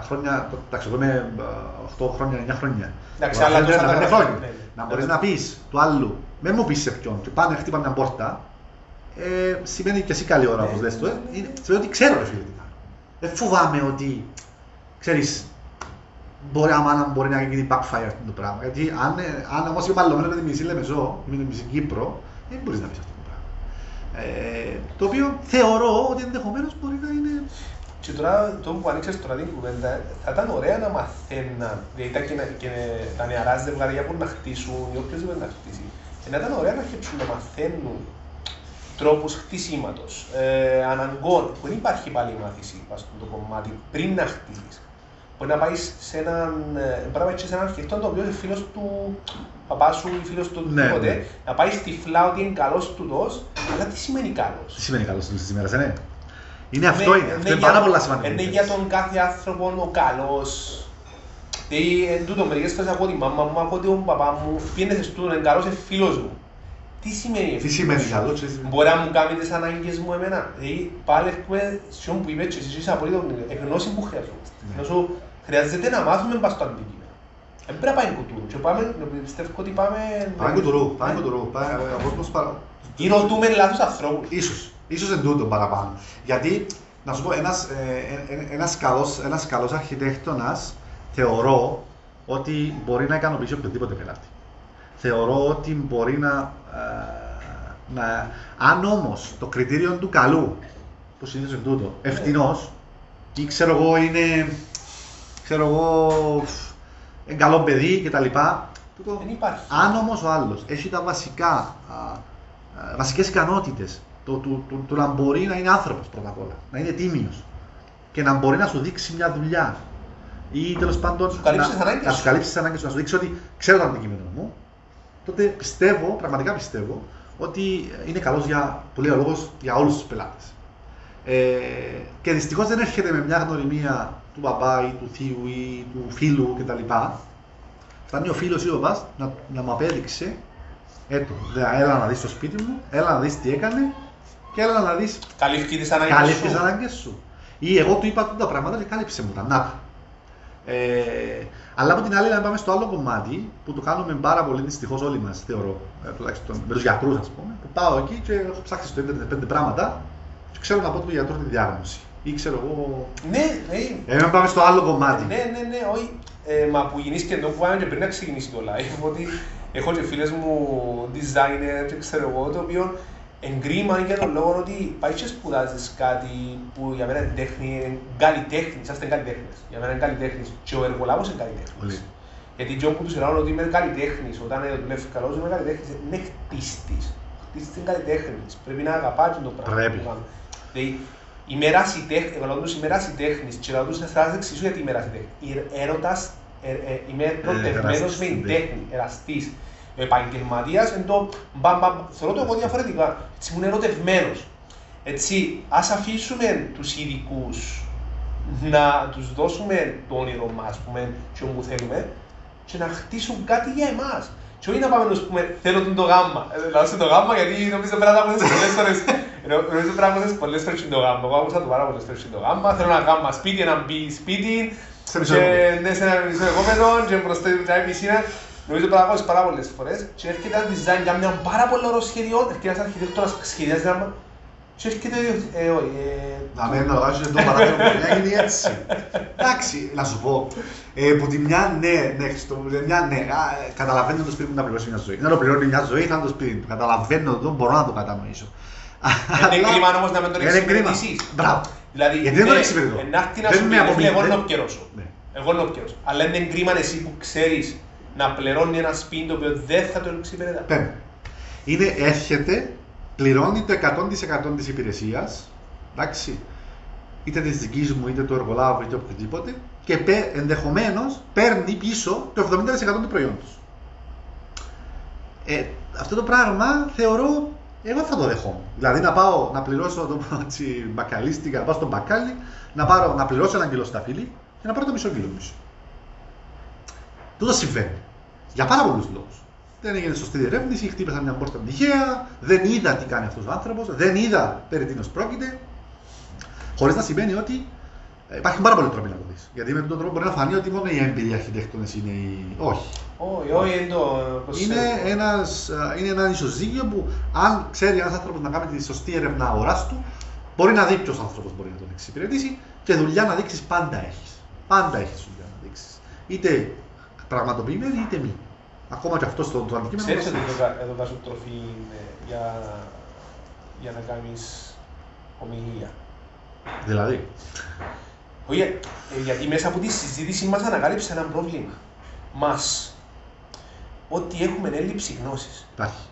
χρόνια, το- εντάξει, εγώ είμαι ε, 8 χρόνια, 9 χρόνια. Εντάξει, Εγώ αλλά θέλω τόσα να τα πέντε χρόνια, χρόνια. ναι, ναι. Να μπορείς να πεις του άλλου, με μου πεις σε ποιον, και πάνε χτύπα μια πόρτα, ε, σημαίνει και εσύ καλή ώρα, Ναι, όπω λες το, ναι, ε, ναι, είναι- ναι. σημαίνει ότι ξέρω, ρε φίλε, τι κάνω. Δεν φοβάμαι ότι, ξέρεις, μπορεί, άμα να μπορεί να γίνει backfire αυτό το πράγμα. Γιατί αν, ε, αν όμως είμαι παλωμένο με τη μισή Λεμεζό, με τη μισή Κύπρο, δεν μπορείς να πεις αυτό το πράγμα. Ε, το οποίο θεωρώ ότι ενδεχομένως μπορεί να είναι Και τώρα, το που ανοίξες τώρα την κουβέντα, θα ήταν ωραία να μαθαίναν, δηλαδή τα, και, και τα νεαρά ζευγάρια που να χτίσουν ή όποιος δεν να χτίσει. Και να ήταν ωραία να αρχίσουν να μαθαίνουν τρόπους χτισήματος, ε, αναγκών, που δεν υπάρχει πάλι η μάθηση ας πούμε, το κομμάτι πριν να χτίσεις. Μπορεί να πάεις σε έναν, ε, μπορεί να πάεις και σε έναν αρχιτέκτο το οποίο είναι φίλος του παπά σου ή φίλος του Ναι, οτιδήποτε, ναι. να πάει τυφλά ότι είναι καλός τούτος, αλλά τι σημαίνει καλός; Τι σημαίνει καλός στις ημέρες, ναι. Είναι αυτό, Ναι, είναι, ναι, αυτό είναι για- πάρα πολλά σημαντικό. Είναι για τον κάθε άνθρωπο ο καλός. Δηλαδή, εν τούτο, μερικές φορές ακούω τη μάμα μου, ακούω τον παπά μου, πήγαινε σε στούδο, είναι καλός, είναι φίλος μου. Τι σημαίνει Τι φίλος σημαίνει σου; καλό, τι σημαίνει- Μπορεί να μου κάνει τις ανάγκες μου εμένα. Δηλαδή, πάλι έχουμε σε όπου που είπες και εσύ είσαι απολύτως εγνώση που χρειαζόμαστε. Ναι. Ενώ σου χρειάζεται να μάθουμε πας στο αντικείμενο. Δεν πρέπει να πάει κουτούρου. Και πάμε, πιστεύω ότι πάμε... Πάμε κουτουρού, πάμε Ναι. κουτουρού. Πάμε, ο κόσμος παρα- Ή ρωτούμε λάθος ανθρώπους. Ίσως, ίσως εν τούτο παραπάνω. Γιατί, να σου πω, ένας, ε, ε, ένας, καλός, ένας καλός αρχιτέκτονας θεωρώ ότι μπορεί να ικανοποιήσει οποιοδήποτε πελάτη. Θεωρώ ότι μπορεί να, ε, να αν όμως το κριτήριο του καλού, που συνήθως είναι τούτο, ευθυνός, ή ξέρω εγώ είναι, ξέρω εγώ, είναι καλό παιδί κτλ. τούτο- Δεν υπάρχει. αν όμως ο άλλος έχει τα βασικά, α, α, βασικές ικανότητες, το, του, του, του να μπορεί να είναι άνθρωπος πρώτα απ' όλα, να είναι τίμιος και να μπορεί να σου δείξει μια δουλειά ή τέλος πάντων σου καλύψει τις να, ανάγκες να σου. σου καλύψει τις ανάγκες σου, να σου δείξει ότι ξέρω το αντικείμενο μου, τότε πιστεύω, πραγματικά πιστεύω, ότι είναι καλός για, που λέει ο λόγος, για όλους τους πελάτες. Ε, και δυστυχώς δεν έρχεται με μια γνωριμία του μπαμπά ή του θείου ή του φίλου κτλ. Φτάνει ο φίλος ή ο παπάς να, να μου απέδειξε έτω, δε, έλα να δεις το σπίτι μου, έλα να δεις τι έκανε και έλα να δεις Καλύφθηκες τις ανάγκες κάλυψε τις σου. ανάγκες σου. Ή εγώ του είπα τα πράγματα και κάλυψε μου τα. Να τα. Ε, αλλά από την άλλη, να πάμε στο άλλο κομμάτι που το κάνουμε πάρα πολύ δυστυχώς όλοι μας, θεωρώ, ε, τουλάχιστον με τους γιατρούς, ας πούμε, που πάω εκεί και έχω ψάξει στο ίντερνετ πέντε πράγματα και ξέρω να πω του γιατρού τη διάγνωση. Ή ξέρω εγώ. Ναι, ναι. Ε, πάμε στο άλλο κομμάτι. Ναι, ναι, ναι, όχι. Ε, μα που γεννήσει και εδώ που πάμε και πριν να ξεκινήσει το live, ότι έχω και φίλες μου designer και ξέρω εγώ, το οποίο εγκρίμαν για τον λόγο ότι πάει και σπουδάζεις κάτι που για μένα είναι τέχνη, είναι καλλιτέχνης, είσαστε καλλιτέχνες. Για μένα είναι καλλιτέχνης και ο εργολάβος είναι καλλιτέχνης. Γιατί και όπου τους λέω ότι είμαι καλλιτέχνης, όταν δουλεύει καλός είμαι καλλιτέχνης, είναι χτίστης. Χτίστης είναι καλλιτέχνης, πρέπει να αγαπάς το πράγμα. Πρέπει. Δηλαδή, η μεράσιτέχνη, εγώ λέω τους η μεράσιτέχνης και λέω τους θα σας εξηγήσω γιατί η μεράσιτέχνη. Έρωτας, ε, ε, είμαι ερωτευμένος με την τέχνη, εραστής επαγγελματίας εν το μπαμ, μπαμ. Θεωρώ το εγώ διαφορετικά. Έτσι ήμουν ερωτευμένος. Έτσι, ας αφήσουμε τους ειδικούς να τους δώσουμε το όνειρο μας, πούμε, και όπου θέλουμε, και να χτίσουν κάτι για εμάς. Και όχι να πάμε να πούμε, θέλω τον το γάμμα. Ε, Λάζω το γάμμα γιατί νομίζω πρέπει να το πολλές φορές. Νομίζω πρέπει να πολλές φορές το γάμμα. Εγώ άκουσα το πάρα πολλές φορές το γάμμα. Θέλω ένα γάμμα σπίτι, ένα μπι σπίτι. Και ναι, σε ένα μισό επόμενο και μπροστά την πισίνα. Νομίζω ότι το πάρα πολλές φορές και έρχεται ένα design για μια πάρα πολύ ωραίο σχέδιο, έρχεται ένας αρχιτέκτονας σχεδιάζει γράμμα και έρχεται ε, όχι, ε... Να μην το βάζεις το παράδειγμα, μπορεί να γίνει έτσι. Εντάξει, να σου πω, ε, που τη μια ναι, ναι, στο, μια ναι, καταλαβαίνω το σπίτι μου να πληρώσει μια ζωή. Να το πληρώνει μια ζωή, θα το σπίτι μου. Καταλαβαίνω το, μπορώ να το κατανοήσω. Είναι κρίμα όμως να μην τον εξυπηρετήσεις. Μπράβο. Δηλαδή, Γιατί δεν τον εξυπηρετώ. Να σου πει, εγώ να πιερώσω. Εγώ να πιερώσω. Αλλά είναι κρίμα εσύ που ξέρεις να πληρώνει ένα σπίτι το οποίο δεν θα το εξυπηρετά. Πέμπτο. Είναι, έρχεται, πληρώνει το 100% της υπηρεσίας, εντάξει, είτε της δικής μου, είτε του εργολάβου, είτε οποιοδήποτε, και ενδεχομένως παίρνει πίσω το 70% του προϊόντος. Ε, αυτό το πράγμα θεωρώ, εγώ θα το δεχόμουν. Δηλαδή να πάω να πληρώσω το έτσι, μπακαλίστικα, να πάω στον μπακάλι, να, πάρω, να πληρώσω ένα κιλό σταφύλι και να πάρω το μισό κιλό μισό. Τούτο συμβαίνει. Για πάρα πολλούς λόγους. Δεν έγινε σωστή διερεύνηση, χτύπησαν μια πόρτα τυχαία, δεν είδα τι κάνει αυτός ο άνθρωπος, δεν είδα περί τίνος πρόκειται. Χωρίς να σημαίνει ότι ε, υπάρχουν πάρα πολλοί τρόποι να το δει. Γιατί με τον τρόπο μπορεί να φανεί ότι μόνο οι έμπειροι αρχιτέκτονες είναι οι. Όχι. Όχι, όχι, είναι το. Είναι, ένας, ε, είναι ένα ισοζύγιο που αν ξέρει ένας άνθρωπος να κάνει τη σωστή έρευνα αγοράς του, μπορεί να δει ποιος άνθρωπος μπορεί να τον εξυπηρετήσει και δουλειά να δείξεις πάντα έχεις. Πάντα έχεις δουλειά να δείξεις. Είτε πραγματοποιημένη είτε μη. Ακόμα και αυτός το, το αντικείμενο. Ξέρεις ότι εδώ βάζω τροφή για, για να κάνεις ομιλία. Δηλαδή. Όχι, ε, γιατί μέσα από τη συζήτηση μας ανακάλυψε ένα πρόβλημα. Μας, ότι έχουμε έλλειψη γνώσης. Υπάρχει.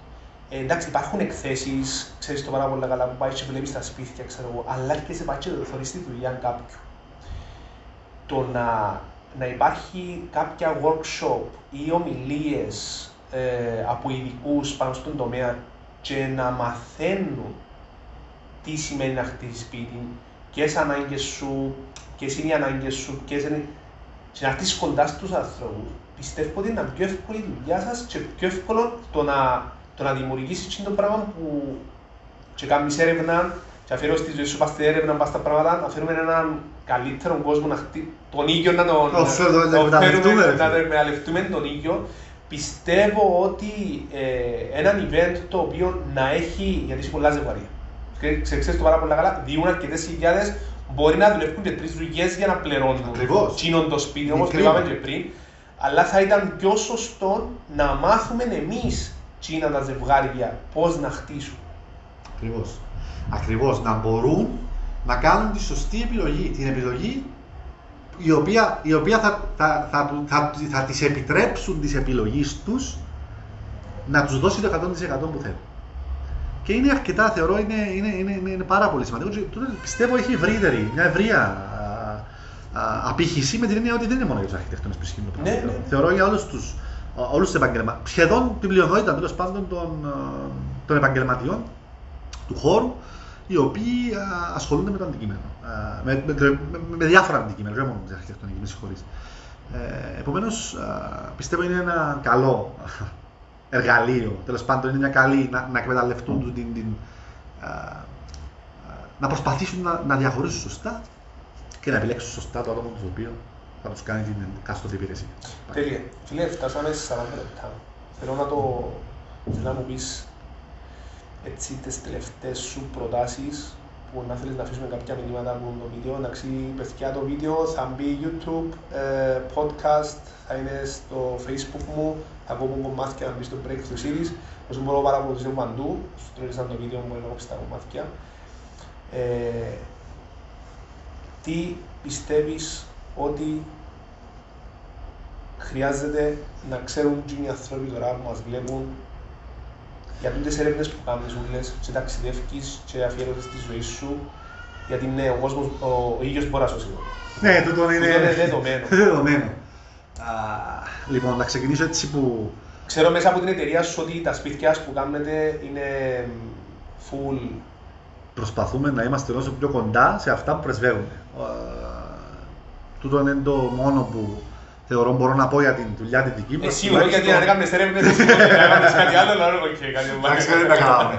Ε, εντάξει, υπάρχουν εκθέσεις, ξέρεις το πάρα πολύ καλά που πάει και βλέπεις τα σπίτια, ξέρω εγώ, αλλά και σε πάει και το τη δουλειά κάποιου. Το να να υπάρχει κάποια workshop ή ομιλίες ε, από ειδικούς πάνω στον τομέα και να μαθαίνουν τι σημαίνει να χτίσει σπίτι, ποιες ανάγκες σου, ποιες είναι οι ανάγκες σου, ποιες είναι. και να χτίσεις κοντά στους ανθρώπους. Πιστεύω ότι είναι πιο εύκολη η δουλειά σας και πιο εύκολο το να, το να δημιουργήσεις το πράγμα που και κάνεις έρευνα και αφήνω στη ζωή σου πας στην έρευνα, πας στα πράγματα, να φέρουμε έναν καλύτερο κόσμο, να χτί... τον ίδιο να τον το φέρουμε, να εκμεταλλευτούμε τον ίδιο. Πιστεύω ότι ε, έναν event το οποίο να έχει, γιατί είσαι πολλά ζευγάρια, ξέρεις το πάρα πολύ καλά, διούν αρκετές χιλιάδες, μπορεί να δουλεύουν και τρεις δουλειές για να πληρώνουν τσίνον το σπίτι, όπως είπαμε και πριν, αλλά θα ήταν πιο σωστό να μάθουμε εμείς τσίνα τα ζευγάρια πώς να χτίσουν. Ακριβώς. Ακριβώς, να μπορούν να κάνουν τη σωστή επιλογή. Την επιλογή η οποία, η οποία θα, θα, θα, θα, θα τις επιτρέψουν τις επιλογές τους να τους δώσει το 100% που θέλουν. Και είναι αρκετά, θεωρώ, είναι, είναι, είναι, είναι πάρα πολύ σημαντικό. πιστεύω έχει ευρύτερη, μια ευρεία απήχηση με την έννοια ότι δεν είναι μόνο για τους αρχιτέκτονες που ισχύουν το πράγμα. Ναι, ναι. Θεωρώ για όλους τους όλους επαγγελματίε, σχεδόν την πλειονότητα τέλος πάντων των, των επαγγελματιών του χώρου, οι οποίοι ασχολούνται με το αντικείμενο. Με, με, με, με διάφορα αντικείμενα, δεν μόνο με αρχιτεκτονική, με συγχωρείς. Ε, Επομένως, πιστεύω είναι ένα καλό εργαλείο. Τέλος πάντων, είναι μια καλή να, να εκμεταλλευτούν την, την, α, να προσπαθήσουν να, να διαχωρίσουν σωστά και να επιλέξουν σωστά το άτομο το οποίο θα τους κάνει την κάστοτε υπηρεσία. Τέλεια. Φίλε, φτάσαμε σε 40 λεπτά. Θέλω να το. Θέλω να μου πεις έτσι τις τελευταίες σου προτάσεις που να θέλεις να αφήσουμε κάποια μηνύματα από το βίντεο. Εντάξει, παιδιά, το βίντεο θα μπει YouTube, ε, podcast, θα είναι στο facebook μου, θα κόβω κομμάτια να μπει στο Breakthrough Series. Όσο μπορώ να παρακολουθήσω παντού, σου τρέχει το βίντεο μου να κόψει τα κομμάτια. Ε, τι πιστεύεις ότι χρειάζεται να ξέρουν και οι άνθρωποι τώρα που μας βλέπουν για τις έρευνες που κάνεις ούλες και ταξιδεύεις και αφιέρωσες τη ζωή σου γιατί ναι, ο κόσμος, ο, ο ήλιος μπορεί να σώσει Ναι, τούτο είναι, είναι δεδομένο. *laughs* δεδομένο. Α, λοιπόν, να ξεκινήσω έτσι που... Ξέρω μέσα από την εταιρεία σου ότι τα σπίτια που κάνετε είναι full. Προσπαθούμε να είμαστε όσο πιο κοντά σε αυτά που πρεσβεύουμε. Τούτο είναι το μόνο που θεωρώ μπορώ να πω για την δουλειά τη δική μου. Εσύ όχι, γιατί αν έκανες έρευνες, εσύ να έκανες κάτι άλλο, να ρωτήσω και κάτι άλλο. Εντάξει, δεν τα κάναμε.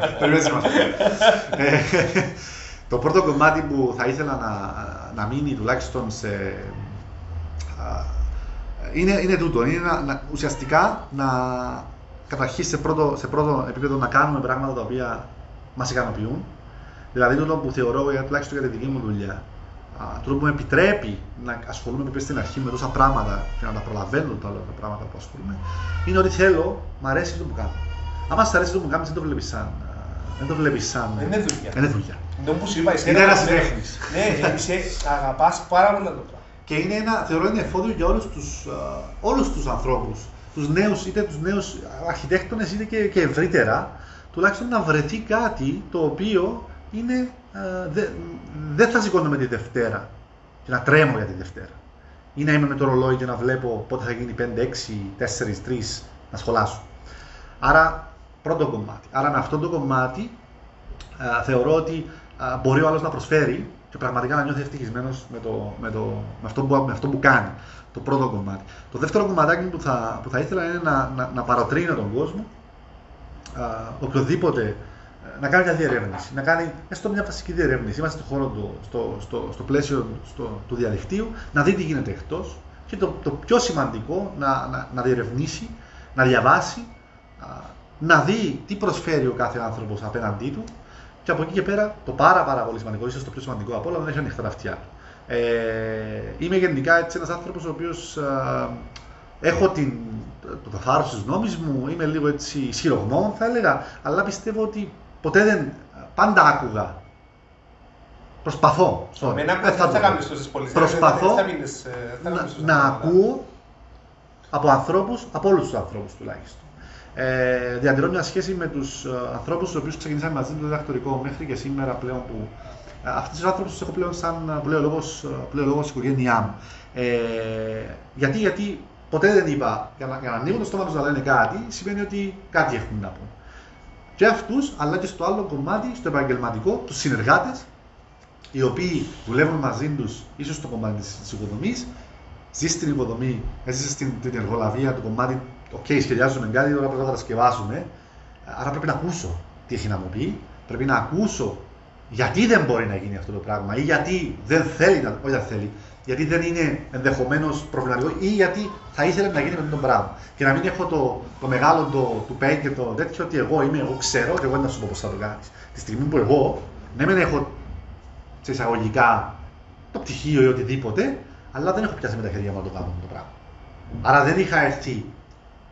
Το πρώτο κομμάτι που θα ήθελα να, να μείνει τουλάχιστον σε... Είναι, είναι τούτο, είναι να, να, ουσιαστικά να καταρχήν σε πρώτο, σε πρώτο επίπεδο να κάνουμε πράγματα τα οποία μας ικανοποιούν. Δηλαδή τούτο που θεωρώ τουλάχιστον για τη δική μου δουλειά το που με επιτρέπει να ασχολούμαι με στην αρχή με τόσα πράγματα και να τα προλαβαίνω τα άλλα πράγματα που ασχολούμαι, είναι ότι θέλω, μου αρέσει το που κάνω. Αν σ' αρέσει το που κάνω, δεν το βλέπεις σαν. Δεν το βλέπεις σαν. Δεν είναι δουλειά. Είναι δουλειά. Είναι που σου είπα, εσύ είναι ένας τέχνης. Ναι, είσαι, αγαπάς πάρα πολύ το πράγμα. Και είναι ένα, θεωρώ είναι εφόδιο για όλους τους όλους τους ανθρώπους. Τους νέους, είτε τους νέους αρχιτέκτονες είτε και, και ευρύτερα, τουλάχιστον να βρεθεί κάτι το οποίο είναι δεν δε θα σηκώνομαι τη Δευτέρα και να τρέμω για τη Δευτέρα. Ή να είμαι με το ρολόι και να βλέπω πότε θα γίνει 5, 6, 4, 3 να σχολάσω. Άρα, πρώτο κομμάτι. Άρα, με αυτό το κομμάτι α, θεωρώ ότι α, μπορεί ο άλλος να προσφέρει και πραγματικά να νιώθει ευτυχισμένος με, το, με, το, με, αυτό που, με αυτό που κάνει. Το πρώτο κομμάτι. Το δεύτερο κομματάκι που θα, που θα ήθελα είναι να, να, να παροτρύνω τον κόσμο, α, οποιοδήποτε να κάνει μια διερεύνηση, να κάνει έστω μια βασική διερεύνηση. Είμαστε στον χώρο του, στο, στο, στο πλαίσιο στο, του διαδικτύου, να δει τι γίνεται εκτός και το, το πιο σημαντικό να, να, να διερευνήσει, να διαβάσει, να δει τι προσφέρει ο κάθε άνθρωπος απέναντί του και από εκεί και πέρα το πάρα, πάρα πολύ σημαντικό, ίσως το πιο σημαντικό από όλα, δεν έχει ανοιχτά τα αυτιά του. Ε, είμαι γενικά έτσι ένας άνθρωπος ο οποίος έχω την, το, το θάρρος της νόμη μου, είμαι λίγο έτσι ισχυρογνώμων θα έλεγα, αλλά πιστεύω ότι ποτέ δεν. Πάντα άκουγα. Προσπαθώ. Sorry. δεν θα, θα κάνεις τόσες πολλές Προσπαθώ θα μείνεις, να, να, να ακούω από ανθρώπους, από όλους τους ανθρώπους τουλάχιστον. Ε, διατηρώ μια σχέση με τους ε, ανθρώπους τους οποίους ξεκινήσαμε μαζί το διδακτορικό μέχρι και σήμερα πλέον που ε, αυτούς τους άνθρωπους τους έχω πλέον σαν πλέον λόγος, πλέον λόγος οικογένειά μου. Ε, γιατί, γιατί ποτέ δεν είπα, για να, για να ανοίγουν το στόμα τους να λένε κάτι, σημαίνει ότι κάτι έχουν να πούν και αυτούς, αλλά και στο άλλο κομμάτι, στο επαγγελματικό, τους συνεργάτες, οι οποίοι δουλεύουν μαζί τους, ίσως στο κομμάτι της οικοδομή, ζεις στην οικοδομή, έζησες στην την εργολαβία, το κομμάτι, OK, okay, σχεδιάζουμε κάτι, τώρα πρέπει να το κατασκευάσουμε. Άρα πρέπει να ακούσω τι έχει να μου πει, πρέπει να ακούσω γιατί δεν μπορεί να γίνει αυτό το πράγμα ή γιατί δεν θέλει να, όχι δεν θέλει, γιατί δεν είναι ενδεχομένως προβληματικό ή γιατί θα ήθελε να γίνει με αυτό το πράγμα. Και να μην έχω το, το μεγάλο το, του πέν και το τέτοιο ότι εγώ είμαι, εγώ ξέρω και εγώ δεν θα σου πω πώς θα το κάνεις. Τη στιγμή που εγώ, ναι, δεν έχω σε εισαγωγικά το πτυχίο ή οτιδήποτε, αλλά δεν έχω πιάσει με τα χέρια μου να το κάνω το πράγμα. Άρα δεν είχα έρθει.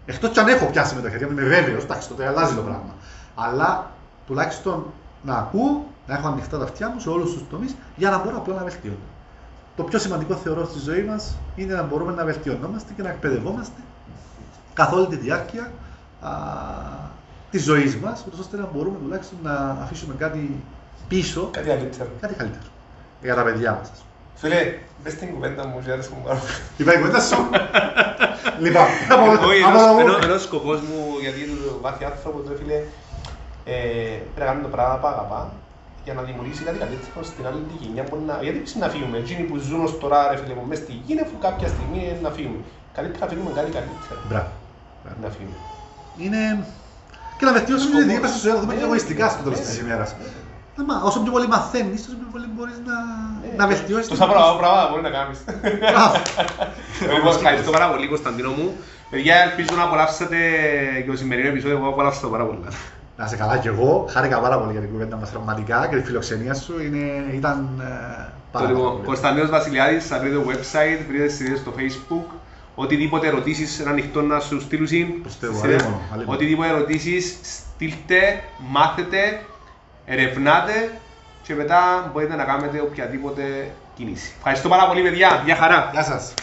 Εκτός κι αν έχω πιάσει με τα χέρια μου, είμαι βέβαιος, εντάξει, τότε αλλάζει το πράγμα. Αλλά τουλάχιστον να ακούω, να έχω ανοιχτά τα αυτιά μου σε όλους τους τομείς για να μπορώ απλά να βελτιώνω το πιο σημαντικό θεωρώ στη ζωή μας είναι να μπορούμε να βελτιωνόμαστε και να εκπαιδευόμαστε καθ' όλη τη διάρκεια της ζωής μας, ώστε να μπορούμε τουλάχιστον να αφήσουμε κάτι πίσω. Κάτι καλύτερο. Κάτι καλύτερο. Για τα παιδιά μας. Φίλε, μπε στην κουβέντα μου, για μου πάρω. Είπα η κουβέντα σου. Λοιπόν, *laughs* Ένα σκοπός μου, γιατί το βάθη άνθρωπος, φίλε, ε, πρέπει να κάνουμε το πράγμα που αγαπά για να δημιουργήσει κάτι καλύτερο στην άλλη τη γενιά. Να... Γιατί πρέπει να φύγουμε. Εκείνοι που ζουν ως τώρα, ρε φίλε μου, μέσα στη γη, αφού κάποια στιγμή είναι να φύγουμε. Καλύτερα να φύγουμε κάτι καλύτερο. Μπράβο. Να φύγουμε. Είναι... Και να βελτιώσουμε τη δική μα ζωή, να δούμε και εγωιστικά στο τέλο της ημέρας. Όσο πιο πολύ μαθαίνεις, όσο πιο πολύ μπορείς να, να βελτιώσεις. Τόσα πράγματα μπορεί να κάνεις. Εγώ ευχαριστώ πάρα πολύ, Κωνσταντίνο μου. Παιδιά, ελπίζω να απολαύσετε και το σημερινό επεισόδιο. Εγώ απολαύσω πάρα πολύ. Να είσαι καλά κι εγώ. Χάρηκα πάρα πολύ για την κουβέντα μας πραγματικά και τη φιλοξενία σου είναι, ήταν ε, πάρα Το λοιπόν, πολύ. Κωνσταντίνος Βασιλιάδης, θα βρείτε το website, βρείτε σελίδες στο facebook. Οτιδήποτε ερωτήσεις είναι ανοιχτό να σου στείλουν. Πιστεύω, στις σελίδες. αλίμονο, αλίμονο. Οτιδήποτε ερωτήσεις, στείλτε, μάθετε, ερευνάτε και μετά μπορείτε να κάνετε οποιαδήποτε κίνηση. Ευχαριστώ πάρα πολύ παιδιά. Γεια χαρά. Γεια σας.